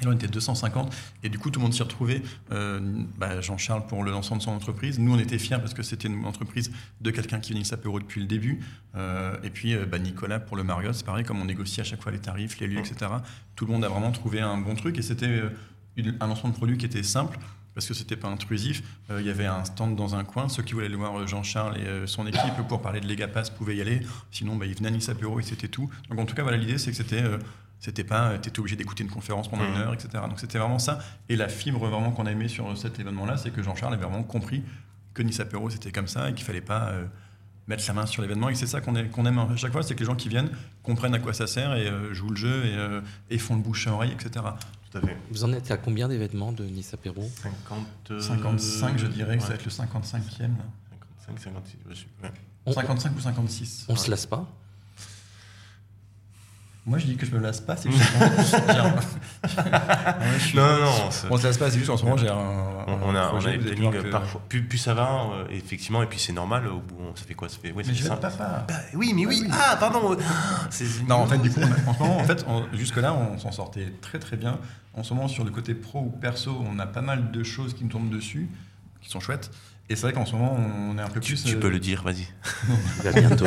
Et là, on était 250. Et du coup, tout le monde s'y retrouvait. Euh, bah, Jean-Charles pour le lancement de son entreprise. Nous, on était fiers parce que c'était une entreprise de quelqu'un qui venait Sapero depuis le début. Euh, et puis, bah, Nicolas pour le Marriott, c'est pareil, comme on négocie à chaque fois les tarifs, les lieux, etc. Tout le monde a vraiment trouvé un bon truc. Et c'était un lancement de produit qui était simple. Parce que c'était pas intrusif. Euh, il y avait un stand dans un coin. Ceux qui voulaient aller voir euh, Jean-Charles et euh, son équipe pour parler de Legapass pouvaient y aller. Sinon, bah, ils venaient à Nice Apéro et c'était tout. Donc, en tout cas, voilà, l'idée, c'est que c'était euh, c'était pas, tu étais obligé d'écouter une conférence pendant une Mhm. heure, etc. Donc c'était vraiment ça. Et la fibre vraiment qu'on a aimé sur cet événement-là, c'est que Jean-Charles avait vraiment compris que Nice Apéro c'était comme ça et qu'il fallait pas mettre la main sur l'événement. Et c'est ça qu'on aime à chaque fois, c'est que les gens qui viennent comprennent à quoi ça sert et euh, jouent le jeu et, euh, et font le bouche à oreille, etc. Tout à fait. Vous en êtes à combien d'événements de Nice Apéro 50, euh, 55, je dirais que ça va ouais. être le 55e. là. 55, 56, je sais plus, ouais. On, 55 ou 56. on se lasse pas Moi je dis que je me lasse pas, c'est juste. Non, non, non. On se lasse pas, c'est juste en ce moment j'ai un. On, a, on a des plannings parfois. Plus, plus ça va, euh, effectivement, et puis c'est normal. Au bout, on- ça fait quoi Ça fait, ouais, ça Mais je vais papa. Bah, oui, mais oui. Ah, pardon. C'est- Non, en fait, du coup, franchement, en fait, jusque-là, on s'en sortait très très bien. En ce moment, sur le côté pro ou perso, on a pas mal de choses qui nous tombent dessus, qui sont chouettes. Et c'est vrai qu'en ce moment, on est un peu Tu, plus. tu euh, peux le dire, vas-y. Il va bientôt.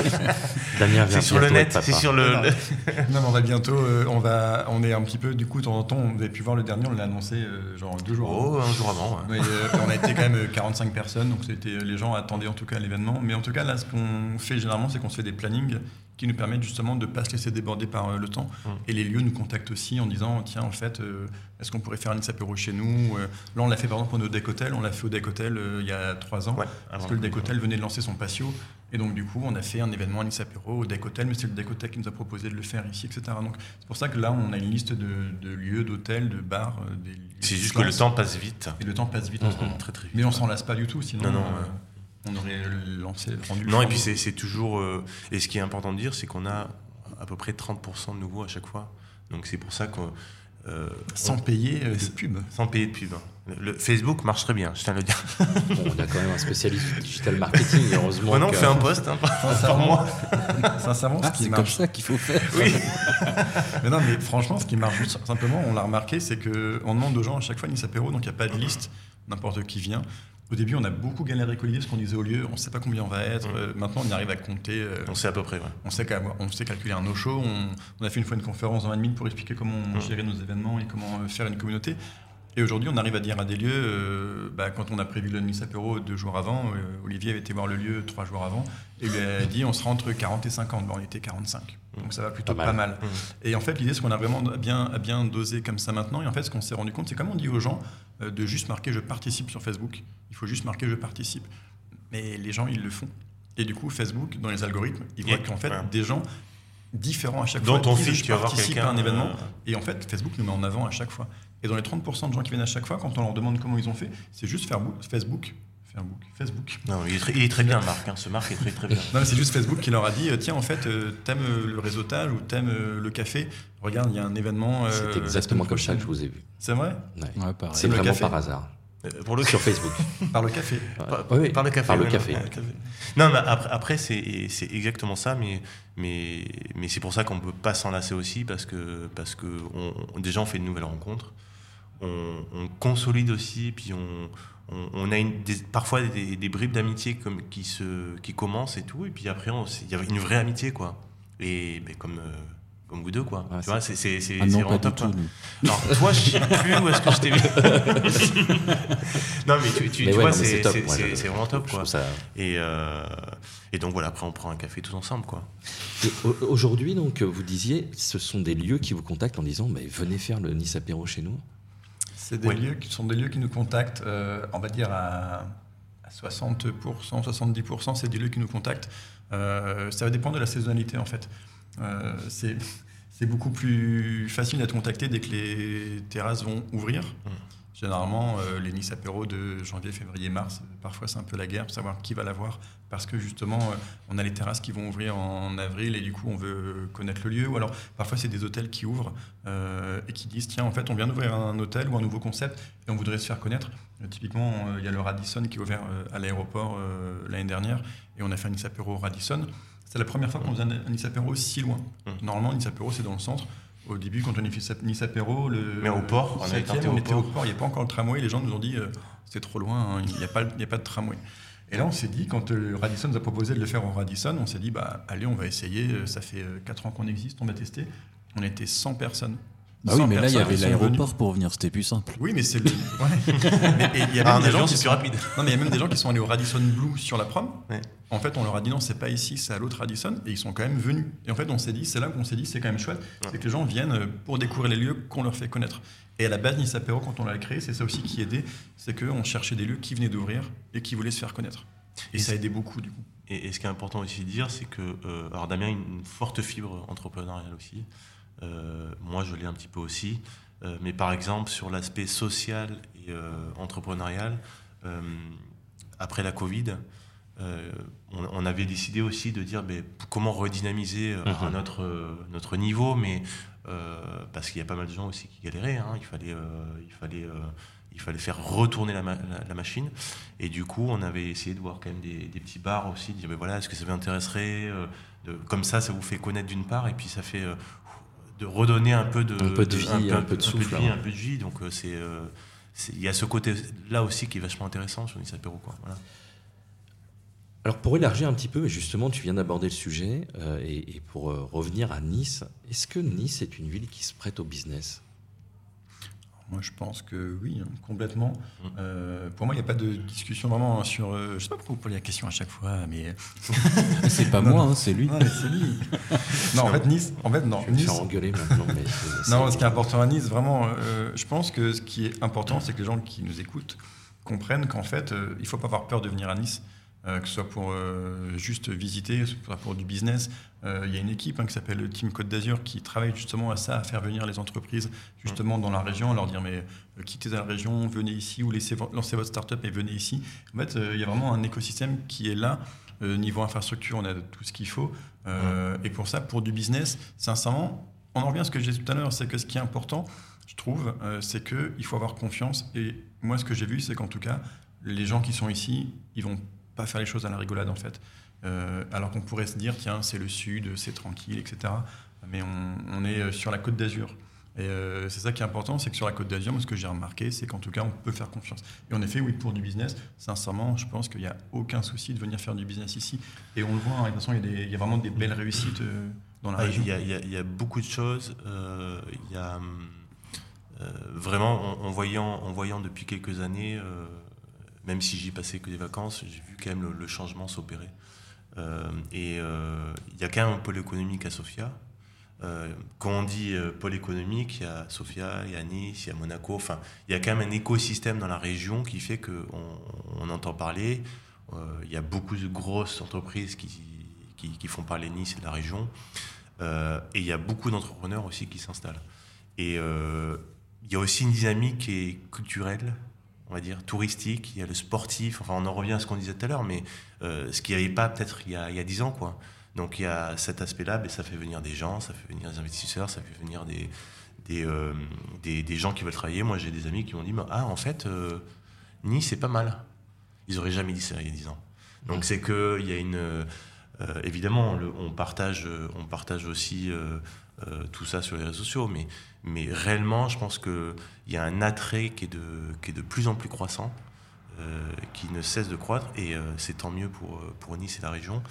Damien vient C'est sur le net, c'est sur le. Non, Non, mais on va bientôt. euh, on, va, on est un petit peu. Du coup, de temps en temps, on avait pu voir le dernier, on l'a annoncé euh, genre deux jours avant. Oh, un jour avant. ouais. Mais, euh, on a été quand même euh, 45 personnes, donc c'était les gens attendaient en tout cas l'événement. Mais en tout cas, là, ce qu'on fait généralement, c'est qu'on se fait des plannings qui nous permettent justement de ne pas se laisser déborder par euh, le temps. Mm. Et les lieux nous contactent aussi en disant tiens, en fait, euh, est-ce qu'on pourrait faire un apéro chez nous Euh, Là, on l'a fait par exemple pour nos deck hôtels. On l'a fait au deck hotel euh, il y a trois ans. Ouais, Parce que le deck hotel venait de lancer son patio. Et donc, du coup, on a fait un événement à Nice Apéro au deck hotel, mais c'est le deck hotel qui nous a proposé de le faire ici, etc. Donc, c'est pour ça que là, on a une liste de, de lieux, d'hôtels, de bars. C'est juste que le temps passe vite. Et le temps passe vite en ce Mhm, moment. Très très vite. Mais on s'en lasse pas du tout, sinon Non, non, euh, ouais. On aurait lancé, rendu Non, et puis c'est toujours. euh, et ce qui est important de dire, c'est qu'on a à peu près 30% de nouveaux à chaque fois. Donc c'est pour ça qu'on. euh, Sans on- payer euh, de pub. sans payer de pub. hein. Le, Facebook marche très bien, je tiens à le dire. Bon, on a quand même un spécialiste du digital marketing, heureusement. Maintenant, on que- fait un post hein, par, mois. sincèrement Ah, ce qui c'est comme ça qu'il faut faire. Oui. Mais non, mais franchement, ce qui marche juste simplement, on l'a remarqué, c'est qu'on demande aux gens à chaque fois Nice Apéro, donc il n'y a pas de liste, n'importe qui vient. Au début, on a beaucoup galéré avec Olivier, parce qu'on disait au lieu, on ne sait pas combien on va être. Mm. Euh, maintenant, on y arrive à compter. euh, On sait à peu près, ouais. on, sait on sait calculer un no-show. On, on a fait une fois une conférence dans 20 minutes pour expliquer comment on Mm. gérait nos événements et comment euh, faire une communauté. Et aujourd'hui, on arrive à dire à des lieux, euh, bah, quand on a prévu le Nice Apéro deux jours avant, euh, Olivier avait été voir le lieu trois jours avant, et lui a dit on sera entre 40 et 50. Bon, on était 45. Donc ça va plutôt Pas pas mal. mal. Mm. Et en fait, l'idée, c'est qu'on a vraiment bien, bien dosé comme ça maintenant. Et en fait, ce qu'on s'est rendu compte, c'est comme on dit aux gens euh, de juste marquer je participe sur Facebook. Il faut juste marquer je participe. Mais les gens, ils le font. Et du coup, Facebook, dans les algorithmes, ils voient qu'en fait, ouais. des gens différents à chaque Dans fois ton feed, je tu participe à un événement. Et en fait, Facebook nous met en avant à chaque fois. Et dans les 30% de gens qui viennent à chaque fois, quand on leur demande comment ils ont fait, c'est juste Facebook. Facebook. Facebook. Non, il est très, il est très bien, Marc. hein. Ce Marc est très très bien. Non, c'est juste Facebook qui leur a dit euh, tiens, en fait, euh, t'aimes euh, le réseautage ou t'aimes euh, le café? Regarde, il y a un événement. euh, C'est exactement comme ça que je vous ai vu. C'est vrai? Ouais. Ouais, pareil. C'est le vraiment café. par hasard. Pour le Sur Facebook. Par le café. Par, Oui, oui, par le café. par le café. non, mais après, après c'est exactement ça, mais, mais, mais c'est pour ça qu'on ne peut pas s'en lasser aussi, parce que, parce que on, on- déjà on fait de nouvelles rencontres, on, on consolide aussi, puis on, on, on a une, des- parfois des, des bribes d'amitié comme qui, se, qui commencent et tout, et puis après il y a une vraie amitié, quoi. Et ben, comme, euh, comme vous deux, quoi. Ouais, tu vois, c'est c'est- c'est- Ah c'est non, du top, tout. Alors, toi, je sais plus où est-ce que je t'ai vu. non, mais tu, tu- Mais tu ouais, vois, c'est c'est top, c'est- moi, c'est- je- c'est vraiment top, quoi. ça- Et, euh, et donc voilà, après on prend un café tous ensemble, quoi. Aujourd'hui, donc, vous disiez, ce sont des lieux qui vous contactent en disant, mais venez faire le Nice Apéro chez nous. C'est des Oui. lieux qui sont des lieux qui nous contactent, euh, on va dire à, à 60%, 70%, c'est des lieux qui nous contactent. Euh, ça va dépendre de la saisonnalité en fait. Euh, c'est beaucoup plus facile d'être contacté dès que les terrasses vont ouvrir. Généralement, euh, les Nice apéros de janvier, février, mars, parfois c'est un peu la guerre pour savoir qui va l'avoir. Parce que justement, euh, on a les terrasses qui vont ouvrir en avril et du coup, on veut connaître le lieu. Ou alors, parfois, c'est des hôtels qui ouvrent euh, et qui disent tiens, en fait, on vient d'ouvrir un hôtel ou un nouveau concept et on voudrait se faire connaître. Typiquement, il y a le Radisson qui est ouvert à l'aéroport l'année dernière et on a fait un Nice apéro au Radisson. C'est la première fois qu'on faisait un Nice apéro si loin. Mm. Normalement, Nice apéro, c'est dans le centre. Au début, quand on a fait Nice apéro, le Mais au port, on avait on au était port. au port. Il n'y a pas encore le tramway. Les gens nous ont dit euh, c'est trop loin, hein, il n'y a, pas- il n'y a pas de tramway. Et là, on s'est dit, quand euh, Radisson nous a proposé de le faire au Radisson, on s'est dit, bah, allez, on va essayer. Euh, Ça fait 4 ans qu'on existe, on va tester. On était 100 personnes. Ah oui, 100 mais là, il y avait l'aéroport pour venir, c'était plus simple. Oui, mais c'est le. il y a Ah, même des gens qui c'est sont- plus rapide. Non, mais il y a même des gens qui sont allés au Radisson Blue sur la prom. Ouais. En fait, on leur a dit non, c'est pas ici, c'est à l'autre Radisson, et ils sont quand même venus. Et en fait, on s'est dit, c'est là qu'on s'est dit, c'est quand même chouette, c'est que les gens viennent euh, pour découvrir les lieux qu'on leur fait connaître. Et à la base, Nice Apéro, quand on l'a créé, c'est ça aussi qui aidait, c'est qu'on cherchait des lieux qui venaient d'ouvrir et qui voulaient se faire connaître. Et, Et ça a c'est- aidé beaucoup, du coup. Et, et ce qui est important aussi de dire, c'est que, euh, alors Damien a une forte fibre entrepreneuriale aussi. Euh, moi, je l'ai un petit peu aussi. Euh, mais par exemple, sur l'aspect social et euh, entrepreneurial, après la Covid, euh, on, on avait décidé aussi de dire ben, comment redynamiser euh, à Mhm. notre, euh, notre niveau, mais parce qu'il y a pas mal de gens aussi qui galéraient. hein. il fallait, il fallait, il fallait faire retourner la, ma- la- la machine. Et du coup, on avait essayé de voir quand même des, des petits bars aussi, de dire, ben voilà, est-ce que ça vous intéresserait de, Comme ça, ça vous fait connaître d'une part, et puis ça fait de redonner un peu de, Un peu de vie, un peu de souffle, vie, hein. un peu de vie. Donc, euh, c'est, euh, c'est- il y a ce côté-là aussi qui est vachement intéressant sur Nice Apéro, quoi. Voilà. Alors pour élargir un petit peu, justement, tu viens d'aborder le sujet, euh, et, et, pour euh, revenir à Nice, est-ce que Nice est une ville qui se prête au business? Moi, je pense que oui, hein, complètement. Mmh. Euh, pour moi, il n'y a pas de discussion vraiment sur. Euh, je ne sais pas pourquoi vous posez la question à chaque fois, mais. c'est pas moi, hein, c'est lui. Non, c'est lui. non, en fait, Nice. En fait, non. Je vais nice... me faire engueuler maintenant. Mais non, ce qui est important à Nice, vraiment, euh, je pense que ce qui est important, c'est que les gens qui nous écoutent comprennent qu'en fait, euh, il ne faut pas avoir peur de venir à Nice. Euh, que ce soit pour euh, juste visiter, soit pour du business. Euh, il y a une équipe hein, qui s'appelle Team Côte d'Azur qui travaille justement à ça, à faire venir les entreprises justement dans la région, à leur dire mais quittez la région, venez ici ou laissez lancez votre start-up et venez ici. En fait, il y a vraiment un écosystème qui est là. niveau infrastructure, on a tout ce qu'il faut. Et pour ça, pour du business, sincèrement, on en revient à ce que j'ai dit tout à l'heure, c'est que ce qui est important, je trouve, c'est qu'il faut avoir confiance. Et moi, ce que j'ai vu, c'est qu'en tout cas, les gens qui sont ici, ils vont pas faire les choses à la rigolade en fait. Euh, alors qu'on pourrait se dire, tiens, c'est le sud, c'est tranquille, etc. Mais on, est euh, sur la côte d'Azur. Et euh, c'est ça qui est important, c'est que sur la côte d'Azur, ce que j'ai remarqué, c'est qu'en tout cas, on peut faire confiance. Et en effet, oui, pour du business, sincèrement, je pense qu'il n'y a aucun souci de venir faire du business ici. Et on le voit, hein, de toute façon, il y, a vraiment des belles réussites dans la région. Il y, a, beaucoup de choses. Il y a vraiment, en, voyant, en voyant depuis quelques années même si j'y passais que des vacances, j'ai vu quand même le, changement s'opérer. Euh, et euh, il y a quand même un pôle économique à Sofia. Euh, quand on dit pôle économique, il y a Sofia, il y a Nice, il y a Monaco. Enfin, il y a quand même un écosystème dans la région qui fait qu'on on entend parler. il y a beaucoup de grosses entreprises qui, qui, font parler Nice et de la région. et il y a beaucoup d'entrepreneurs aussi qui s'installent. Et il y a aussi une dynamique qui est culturelle on va dire, touristique, il y a le sportif, enfin on en revient à ce qu'on disait tout à l'heure, mais euh, ce qu'il n'y avait pas peut-être il, y a dix ans. Quoi. Donc il y a cet aspect-là, mais ça fait venir des gens, ça fait venir des investisseurs, ça fait venir des, des, euh, des, gens qui veulent travailler. Moi j'ai des amis qui m'ont dit, ah en fait, euh, Nice c'est pas mal. Ils n'auraient jamais dit ça il y a dix ans. Donc c'est qu'il y a une... évidemment, on, partage, on partage aussi tout ça sur les réseaux sociaux, mais mais réellement, je pense qu'il y a un attrait qui est de, qui est de plus en plus croissant, euh, qui ne cesse de croître, et euh, c'est tant mieux pour, pour Nice et la région.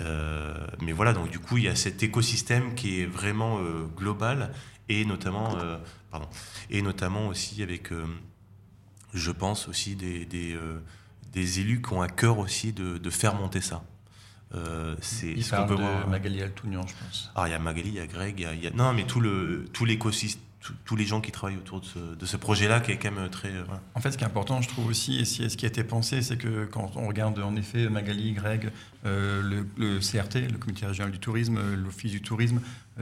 Euh, mais voilà, donc du coup, il y a cet écosystème qui est vraiment global, et notamment, pardon, et notamment aussi avec, je pense aussi, des, des, des, élus qui ont à cœur aussi de, de faire monter ça. Euh, c'est ce qu'on peut voir. Magali Altounian, je pense. Ah, il y a Magali, il y a Greg, il y a, non, mais tout le tout l'écosystème, tous les gens qui travaillent autour de ce, de ce projet-là, qui est quand même très. Euh, en fait, ce qui est important, je trouve aussi, et ce qui a été pensé, c'est que quand on regarde en effet Magali, Greg, euh, le, CRT, le Comité régional du tourisme, l'Office du tourisme,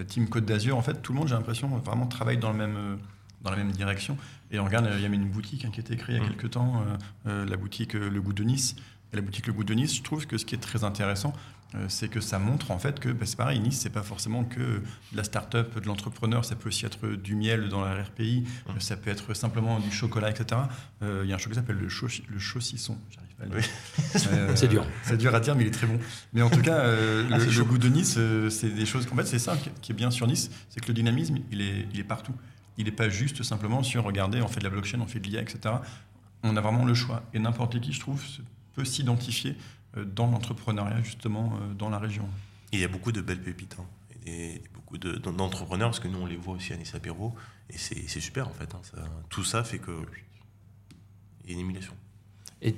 Team Côte d'Azur, en fait, tout le monde, j'ai l'impression, vraiment travaille dans le même dans la même direction. Et on regarde, il y a une boutique hein, qui a été créée il y a mmh. quelques temps, la boutique Le Goût de Nice, la boutique Le Goût de Nice, je trouve que ce qui est très intéressant, euh, c'est que ça montre en fait que bah, c'est pareil, Nice, c'est pas forcément que de la start-up, de l'entrepreneur, ça peut aussi être du miel dans la RPI, mmh. ça peut être simplement du chocolat, etc. Euh, il y a un chocolat qui s'appelle le, le chaucisson. Euh, c'est dur. C'est dur à dire, mais il est très bon. Mais en tout cas, ah, le, goût de Nice, c'est des choses. En fait, c'est ça qui est bien sur Nice, c'est que le dynamisme, il est, il est partout. Il n'est pas juste simplement sur regarder, on fait de la blockchain, on fait de l'IA, etc. On a vraiment le choix. Et n'importe qui, je trouve, peut s'identifier euh, dans l'entrepreneuriat, justement, euh, dans la région. il y a beaucoup de belles pépites. Hein, et beaucoup d'entrepreneurs, parce que nous, on les voit aussi à Nice Apéro, et c'est super, en fait. Hein, tout ça fait que. Il y a une émulation. Et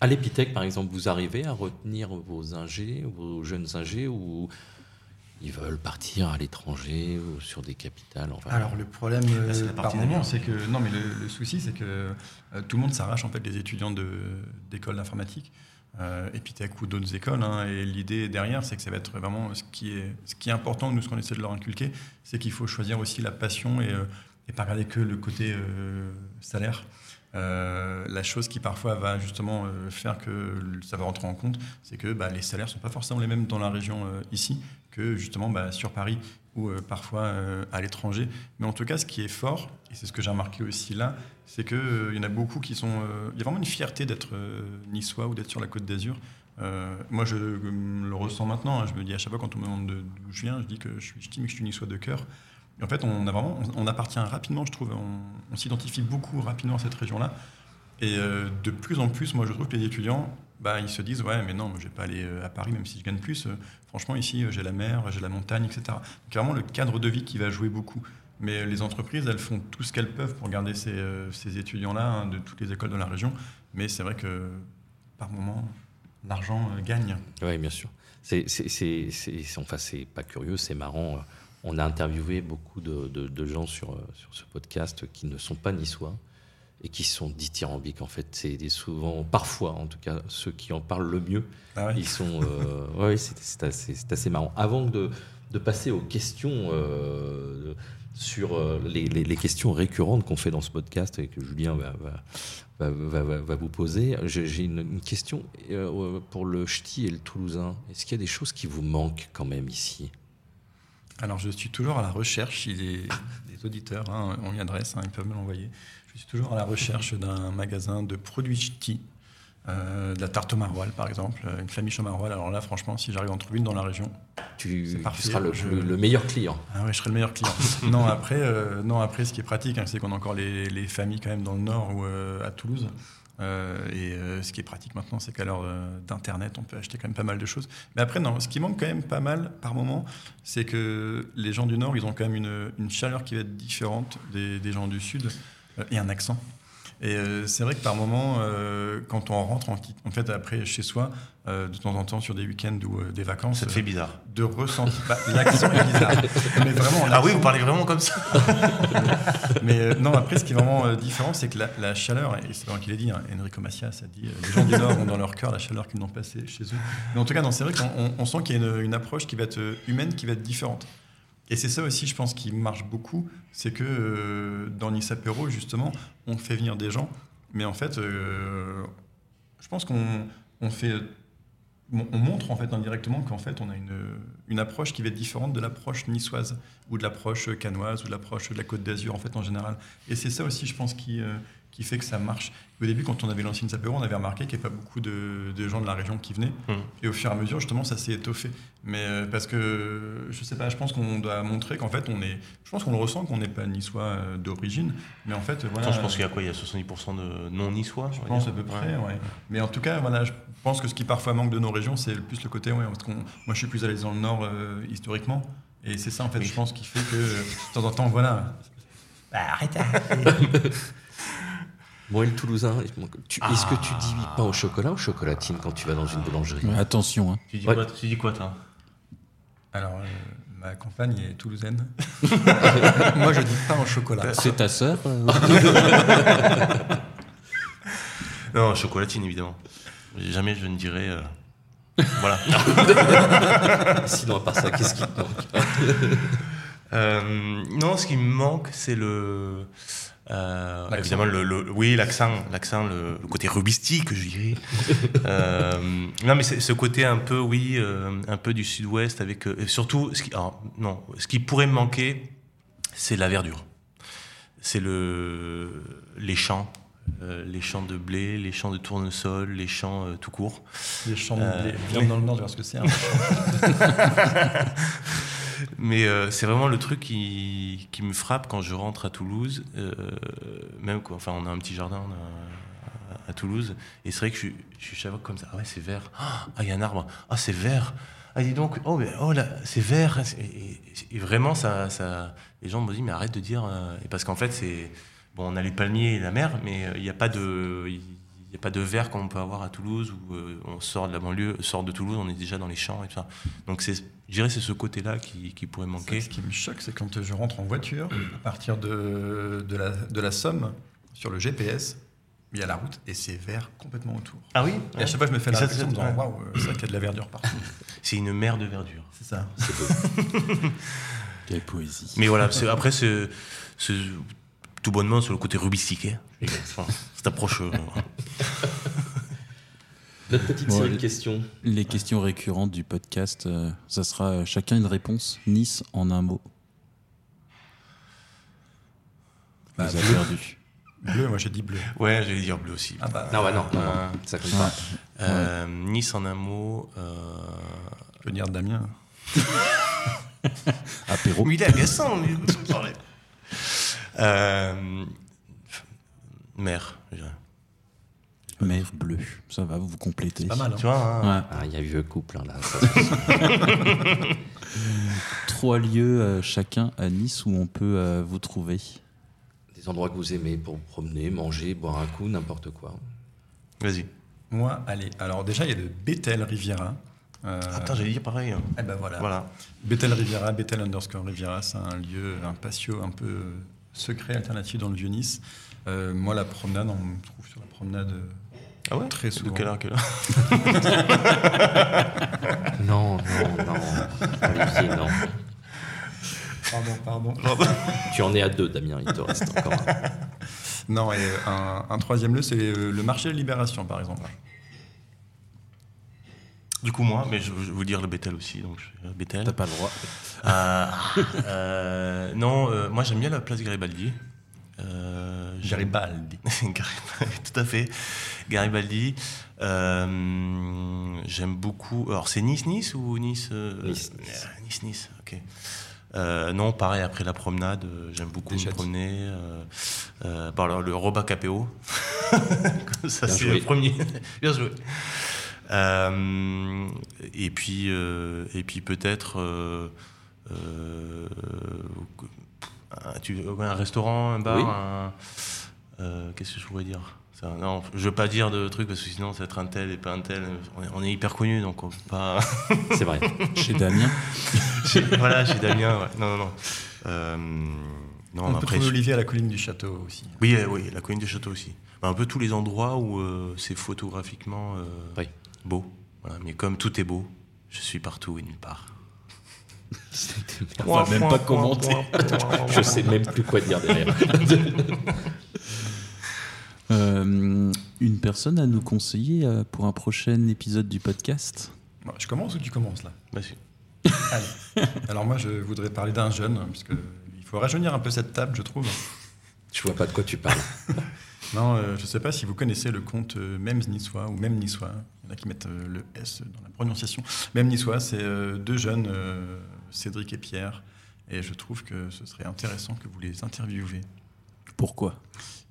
à l'Epitech, par exemple, vous arrivez à retenir vos ingés, vos jeunes ingés, ou ils veulent partir à l'étranger ou sur des capitales enfin... Alors le problème euh, par moment, c'est que non, mais le, souci, c'est que tout le monde s'arrache en fait des étudiants d'école d'informatique euh, Epitech ou d'autres écoles. Hein, et l'idée derrière, c'est que ça va être vraiment ce qui est, ce qui est important, nous, ce qu'on essaie de leur inculquer, c'est qu'il faut choisir aussi la passion et, euh, et pas regarder que le côté euh, salaire. Euh, la chose qui parfois va justement faire que ça va rentrer en compte, c'est que bah, les salaires ne sont pas forcément les mêmes dans la région ici que justement bah, sur Paris ou parfois à l'étranger. Mais en tout cas, ce qui est fort, et c'est ce que j'ai remarqué aussi là, c'est qu'il euh, y en a beaucoup qui sont. Euh, il y a vraiment une fierté d'être euh, niçois ou d'être sur la côte d'Azur. moi, je le ressens maintenant. Hein. je me dis à chaque fois quand on me demande d'où je viens, je dis que je suis, je suis niçois de cœur. En fait, on, a vraiment, on, appartient rapidement, je trouve. On, s'identifie beaucoup rapidement à cette région-là. Et de plus en plus, moi, je trouve que les étudiants bah, ils se disent ouais mais non je vais pas aller à Paris même si je gagne plus. Franchement ici j'ai la mer j'ai la montagne etc donc vraiment le cadre de vie qui va jouer beaucoup. Mais les entreprises elles font tout ce qu'elles peuvent pour garder ces, ces étudiants là hein, de toutes les écoles de la région. Mais c'est vrai que par moment l'argent gagne. Oui bien sûr. C'est enfin c'est pas curieux c'est marrant. On a interviewé beaucoup de, de, gens sur, sur ce podcast qui ne sont pas niçois et qui sont dithyrambiques. En fait, c'est souvent, parfois en tout cas, ceux qui en parlent le mieux. Ah ils sont. Euh, oui, c'est assez, assez, marrant. Avant de, de, passer aux questions. Euh, sur euh, les, les, questions récurrentes qu'on fait dans ce podcast et que Julien va, va, va, va vous poser, j'ai une, une, question pour le ch'ti et le toulousain. Est-ce qu'il y a des choses qui vous manquent quand même ici? Alors, je suis toujours à la recherche, il est des auditeurs hein, on y adresse, hein, ils peuvent me l'envoyer. Je suis toujours à la recherche d'un magasin de produits ch'tis, euh, de la tarte au maroilles par exemple, une famille au maroilles. Alors là, franchement, si j'arrive à en trouver une dans la région, tu, seras le, le, meilleur client. Ah oui, je serai le meilleur client. non, après, euh, non, après, ce qui est pratique, hein, c'est qu'on a encore les, les, familles quand même dans le nord ou euh, à Toulouse. Euh, et euh, ce qui est pratique maintenant, c'est qu'à l'heure euh, d'Internet, on peut acheter quand même pas mal de choses. Mais après, non, ce qui manque quand même pas mal par moment, c'est que les gens du Nord, ils ont quand même une, une chaleur qui va être différente des, des gens du Sud et un accent. Et c'est vrai que par moment, quand on rentre en, en, fait après chez soi, de temps en temps sur des week-ends ou des vacances, ça te fait bizarre. De ressentir, bah, l'accent est bizarre. Mais vraiment, ah oui, vous parlez vraiment comme ça. mais non, après, ce qui est vraiment différent, c'est que la, la, chaleur, et c'est vrai qu'il a dit, hein, Enrico Macias a dit, les gens du Nord ont dans leur cœur la chaleur qu'ils n'ont passée chez eux. Mais en tout cas, c'est vrai qu'on on sent qu'il y a une, une, approche qui va être humaine, qui va être différente. Et c'est ça aussi, je pense, qui marche beaucoup, c'est que euh, dans Nice Apéro, justement, on fait venir des gens, mais en fait, euh, je pense qu'on montre en fait indirectement qu'en fait, on a une, une, approche qui va être différente de l'approche niçoise ou de l'approche canoise ou de l'approche de la Côte d'Azur en fait en général. Et c'est ça aussi, je pense, qui euh, qui fait que ça marche. Au début, quand on avait lancé une Sapero, on avait remarqué qu'il n'y avait pas beaucoup de, gens de la région qui venaient. Mmh. Et au fur et à mesure, justement, ça s'est étoffé. Mais euh, parce que, je sais pas, je pense qu'on doit montrer qu'en fait, on est. Je pense qu'on le ressent qu'on n'est pas niçois euh, d'origine. Mais en fait, voilà. je pense qu'il y a quoi? Il y a 70% de non-niçois Je pense à peu près, ouais. Mais en tout cas, voilà, je pense que ce qui parfois manque de nos régions, c'est plus le côté. Ouais, parce moi, je suis plus à l'aise dans le Nord euh, historiquement. Et c'est ça, en fait, je pense, qui fait que de temps en temps, voilà. Bah, arrêtez moi, le Toulousain, est-ce que tu dis pain au chocolat ou chocolatine quand tu vas dans une boulangerie Attention. Hein. Tu, dis quoi, tu dis quoi, toi Alors, euh, ma compagne est toulousaine. Moi, je dis pain au chocolat. C'est ta sœur euh Non, chocolatine, évidemment. Jamais je ne dirais. Euh, voilà. Sinon, à part ça, qu'est-ce qui te manque? Non, ce qui me manque, c'est le. Euh, évidemment, le, oui, l'accent, l'accent, le, côté rubistique, je dirais. euh, non, mais ce côté un peu, oui, euh, un peu du sud-ouest, avec euh, surtout, ce qui, non, ce qui pourrait me manquer, c'est la verdure. C'est le, les champs, les champs de blé, les champs de tournesol, les champs tout court. Les champs de blé. Viens dans le nord, parce que c'est un. Mais euh, c'est vraiment le truc qui, qui, me frappe quand je rentre à Toulouse. Euh, même quoi, enfin, on a un petit jardin à, Toulouse, et c'est vrai que je, je suis chaque comme ça. Ah ouais, c'est vert. Ah, il y a un arbre. Ah, c'est vert. Ah, dis donc, oh, mais, oh là, c'est vert. Et, vraiment, ça, ça, les gens me disent, mais arrête de dire. Euh, et parce qu'en fait, c'est. Bon, on a les palmiers et la mer, mais il n'y a pas de. Il n'y a pas de vert comme on peut avoir à Toulouse où on sort de la banlieue, sort de Toulouse, on est déjà dans les champs et. Donc c'est je dirais c'est ce côté-là qui, qui, pourrait manquer. Ce qui me choque, c'est quand je rentre en voiture, à partir de, de, la, de la Somme, sur le GPS, il y a la route et c'est vert complètement autour. Ah oui? Et à chaque fois, je me fais la réflexion en disant waouh, c'est vrai qu'il y a de la verdure partout. c'est une mer de verdure. C'est ça. Quelle poésie. Mais voilà, après, c'est tout bonnement sur le côté rubistique. Hein. cette approche. Euh, notre petite série de questions. Les questions récurrentes du podcast, euh, ça sera chacun une réponse. Nice en un mot. Bah, Vous avez perdu. Bleu, moi j'ai dit bleu. Ouais, j'allais dire bleu aussi. Ah bah, non, ouais, non, non, euh, ça compte pas. Euh, nice en un mot. Je veux dire Damien. Apéro. Mais il est agaçant, lui. euh, mère, je dirais. Mer bleue. Ça va, vous vous complétez. Pas mal. hein. Tu vois, hein, Ouais. Ah, il y a vieux couple hein, là. ça. Trois lieux euh, chacun à Nice où on peut euh, vous trouver. Des endroits que vous aimez pour vous promener, manger, boire un coup, n'importe quoi. Vas-y. Moi, allez. Alors déjà, il y a le Bethel Riviera. Euh, Attends, j'allais dire pareil. hein. eh ben voilà. Voilà. Bethel Riviera, Bethel underscore Riviera, c'est un lieu, un patio un peu secret, alternatif dans le Vieux-Nice. Euh, moi, la promenade, on me trouve sur la promenade euh, Ah ouais Très De souvent. quelle heure, à quelle heure Non, non, non. Olivier, non. Pardon, pardon. Tu en es à deux, Damien, il te reste encore un. Non, et un, un troisième lieu, c'est euh, le marché de Libération, par exemple. Du coup, moi, mais je, je veux dire le Bethel aussi, donc je Bethel. T'as pas le droit. Euh, euh, non, euh, moi j'aime bien la place Garibaldi. Euh, Garibaldi. Garibaldi, tout à fait. Garibaldi. Euh, j'aime beaucoup. Alors c'est Nice, Nice ou Nice euh, Nice, euh, Nice, Nice, ok. Euh, non, pareil, après la promenade, euh, j'aime beaucoup Déjà me promener. Euh, euh, alors, le Roba Capéo. Ça, c'est le premier. Bien joué. Euh, et puis, euh, et puis peut-être euh, euh, un, tu- un restaurant, un bar, Oui. un- euh, qu'est-ce que je pourrais dire? Ça, Non, je veux pas dire de trucs parce que sinon ça va être un tel et pas un tel. On est, on est hyper connus donc on peut pas. C'est vrai. Chez Damien. voilà, chez Damien. ouais. Non, non, non. Euh, non, On peut après, je- Olivier à la colline du château aussi. oui, euh, oui, la colline du château aussi. Bah, un peu tous les endroits où euh, c'est photographiquement euh, Oui. beau. Voilà, mais comme tout est beau, je suis partout et nulle part. On va même pas commenter. Je sais même plus quoi dire derrière. Euh, une personne à nous conseiller euh, pour un prochain épisode du podcast? Bon, je commence ou tu commences là? Bah. Allez. Alors moi, je voudrais parler d'un jeune, parce que il faut rajeunir un peu cette table, je trouve. Je vois pas de quoi tu parles. Non, euh, je ne sais pas si vous connaissez le conte euh, Même Niçois ou Même Niçois. Il y en a qui mettent euh, le S dans la prononciation. Même Niçois, c'est deux jeunes, euh, Cédric et Pierre. Et je trouve que ce serait intéressant que vous les interviewez. Pourquoi?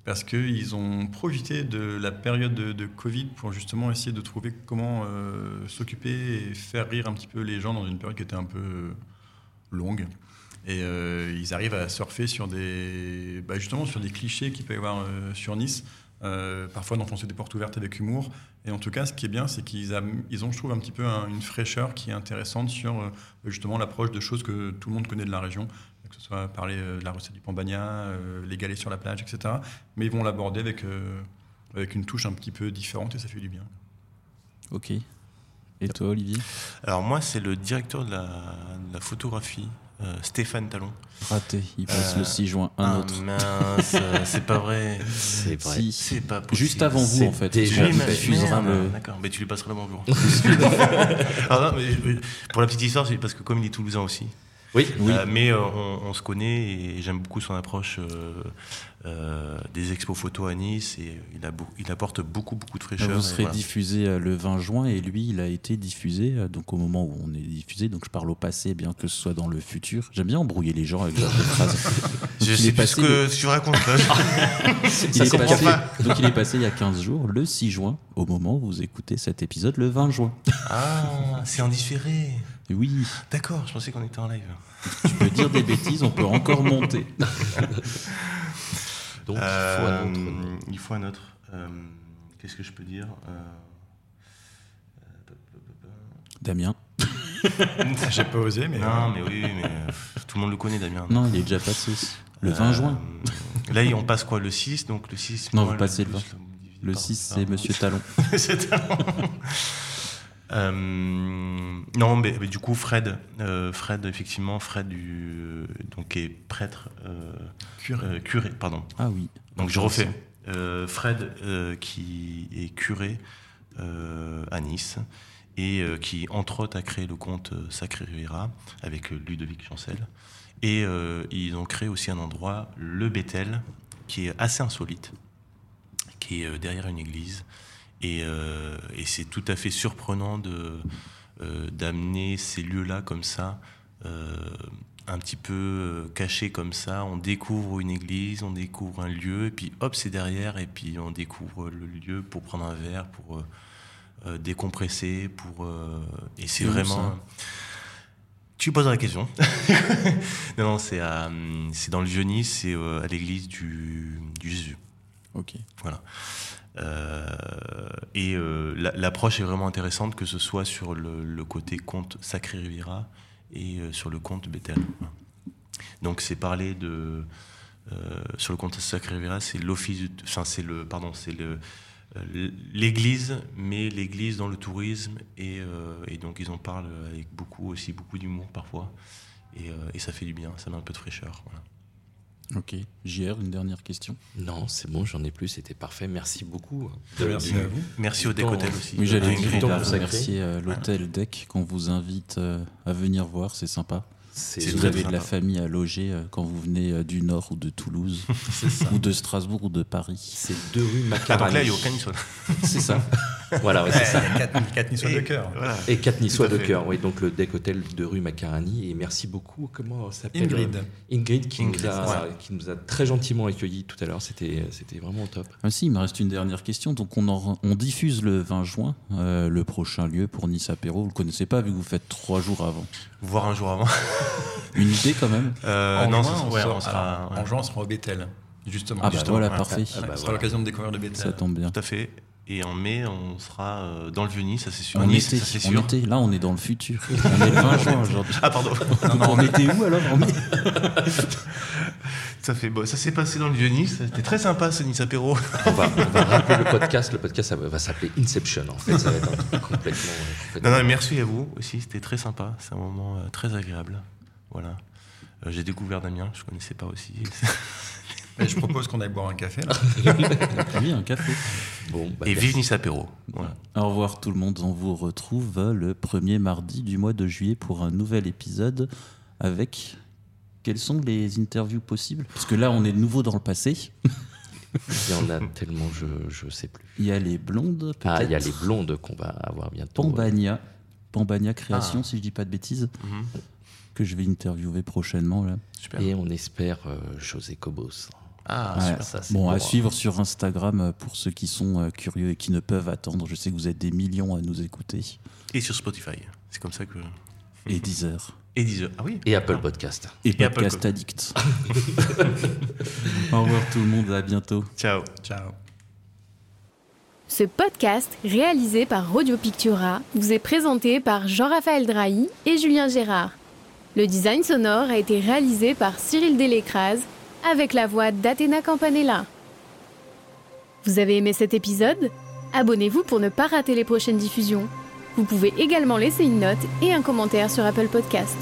Parce qu'ils ont profité de la période de, de Covid pour justement essayer de trouver comment euh, s'occuper et faire rire un petit peu les gens dans une période qui était un peu euh, longue. Et euh, ils arrivent à surfer sur des, bah, justement sur des clichés qu'il peut y avoir euh, sur Nice. Euh, parfois d'enfoncer des portes ouvertes avec humour. Et en tout cas, ce qui est bien, c'est qu'ils ils ont, je trouve, un petit peu un- une fraîcheur qui est intéressante sur euh, justement l'approche de choses que tout le monde connaît de la région, que ce soit parler euh, de la recette du pambagna, euh, les galets sur la plage, etc. Mais ils vont l'aborder avec, euh, avec une touche un petit peu différente et ça fait du bien. Ok. Et toi, Olivier? Alors moi, c'est le directeur de la, de la photographie, euh, Stéphane Talon. Raté. Il passe Euh, le 6 juin. Un ah, autre. mince, euh, c'est pas vrai. C'est vrai. Si. C'est pas possible. Juste avant vous, en fait. déjà le- D'accord, mais tu lui passeras le bonjour. Alors non, mais, euh, pour la petite histoire, c'est parce que comme il est toulousain aussi, Oui, Oui. Euh, mais euh, on, on se connaît et j'aime beaucoup son approche euh, des expos photos à Nice et il, a beau- il apporte beaucoup beaucoup de fraîcheur. Vous serez voilà. diffusé le 20 juin et lui, il a été diffusé donc au moment où on est diffusé. Donc je parle au passé, bien que ce soit dans le futur. J'aime bien embrouiller les gens avec genre de phrases. Je sais passé ce que tu racontes. Il est passé- donc il est passé il y a 15 jours, le 6 juin, au moment où vous écoutez cet épisode, le 20 juin. ah, c'est en différé. Oui, D'accord, je pensais qu'on était en live. tu peux dire des bêtises, on peut encore monter. donc Euh, il faut un autre. il faut un autre. Euh, Qu'est-ce que je peux dire Euh, Damien J'ai pas osé, mais. Non, mais oui, mais euh, tout le monde le connaît, Damien. Non, il est déjà passé. Le 20 Euh, juin. Là, on passe quoi Le 6 Donc le 6. Non, moi, vous passez le plus, 20. divisé Le par 6, ça. c'est Monsieur Talon. C'est talent. Euh, non, mais, mais du coup, Fred, euh, Fred, effectivement, Fred, du, euh, donc, qui est prêtre, euh, Curé. euh, curé, pardon. Ah oui. Donc je refais. Euh, Fred, euh, qui est curé euh, à Nice et euh, qui, entre autres, a créé le compte euh, Sacré Riviera avec Ludovic Chancel. Et euh, ils ont créé aussi un endroit, le Bethel, qui est assez insolite, qui est euh, derrière une église. Et, euh, et c'est tout à fait surprenant de, euh, d'amener ces lieux-là comme ça euh, un petit peu euh, caché comme ça. On découvre une église, on découvre un lieu, et puis hop, c'est derrière, et puis on découvre le lieu pour prendre un verre, pour décompresser, pour et c'est vraiment. Tu poses la question. non, non, c'est c'est dans le Vieux-Nice, c'est à l'église du, du, Jésus. Ok. Voilà. Et l'approche est vraiment intéressante, que ce soit sur le, côté conte Sacré Riviera et euh, sur le compte Bethel. Donc c'est parler de euh, sur le compte Sacré Vera, c'est l'office, enfin c'est le pardon, c'est euh, l'église, mais l'église dans le tourisme et, et, donc ils en parlent avec beaucoup aussi beaucoup d'humour parfois et, et, ça fait du bien, ça met un peu de fraîcheur. Voilà. Ok. JR, une dernière question? Non, c'est bon, j'en ai plus, c'était parfait. Merci beaucoup. merci à vous. Merci au Deck Hotel aussi. Oui, j'allais remercier l'hôtel Deck qu'on vous invite à venir voir, c'est sympa. Si vous avez de la famille à loger euh, quand vous venez euh, du Nord ou de Toulouse, ou de Strasbourg ou de Paris. C'est deux rues Macarani. Ah, donc là, il n'y a aucun niçois. c'est ça. voilà, c'est ça. Quatre, quatre niçois de cœur. Et quatre niçois de cœur, oui. Donc le deck hôtel de rue Macarani. Et merci beaucoup. Comment s'appelle Ingrid. Ingrid, qui, Nous a, qui nous a très gentiment accueillis tout à l'heure. C'était, c'était vraiment top. Ah, si, il me reste une dernière question. Donc on, on diffuse le 20 juin euh, le prochain lieu pour Nice Apéro. Vous ne le connaissez pas vu que vous faites trois jours avant. Voire un jour avant. Une idée quand même euh, Non, juin, on, on sera, en juin, on sera au Bethel. Justement. Ah, bah voilà, parfait. Ah, bah, sera l'occasion de découvrir le Bethel. Ça tombe bien. Tout à fait. Et en mai, on sera euh, dans le Vieux-Nice, ça c'est sûr. On était, ça, sûr. là on est dans le futur. on est le 20 juin aujourd'hui. Ah pardon. non, non, on était où alors en mai? Ça fait bon, ça s'est passé dans le Vieux-Nice. C'était très sympa ce Nice apéro. On va, on va rappeler le podcast. Le podcast va, va s'appeler Inception en fait. Ça va être un truc complètement, complètement. Non, non, merci à vous aussi. C'était très sympa. C'est un moment euh, très agréable. Voilà. Euh, J'ai découvert Damien. Je connaissais pas aussi. Et je propose qu'on aille boire un café là. oui, un café. Bon, bah, Et vive Nice apéro. Voilà. Au revoir tout le monde. On vous retrouve le premier mardi du mois de juillet pour un nouvel épisode avec quelles sont les interviews possibles? Parce que là, on est de nouveau dans le passé. Il y en a tellement, je ne sais plus. Il y a les blondes, peut-être. Ah, il y a les blondes qu'on va avoir bientôt. Pambania. Pambania Création, ah. si je dis pas de bêtises. Mm -hmm. Que je vais interviewer prochainement. Là. Super. Et on espère euh, José Cobos. Ah, ouais. super, ça, bon, à suivre sur Instagram euh, pour ceux qui sont euh, curieux et qui ne peuvent attendre. Je sais que vous êtes des millions à nous écouter. Et sur Spotify. C'est comme ça que. Et Deezer. Et Deezer, ah oui. Et Apple Podcast. Et, et Podcast Apple... Addict. Au revoir tout le monde, à bientôt. Ciao. Ciao. Ce podcast, réalisé par Radio Pictura, vous est présenté par Jean-Raphaël Drahi et Julien Gérard. Le design sonore a été réalisé par Cyril Delécrase avec la voix d'Athéna Campanella. Vous avez aimé cet épisode? Abonnez-vous pour ne pas rater les prochaines diffusions. Vous pouvez également laisser une note et un commentaire sur Apple Podcast.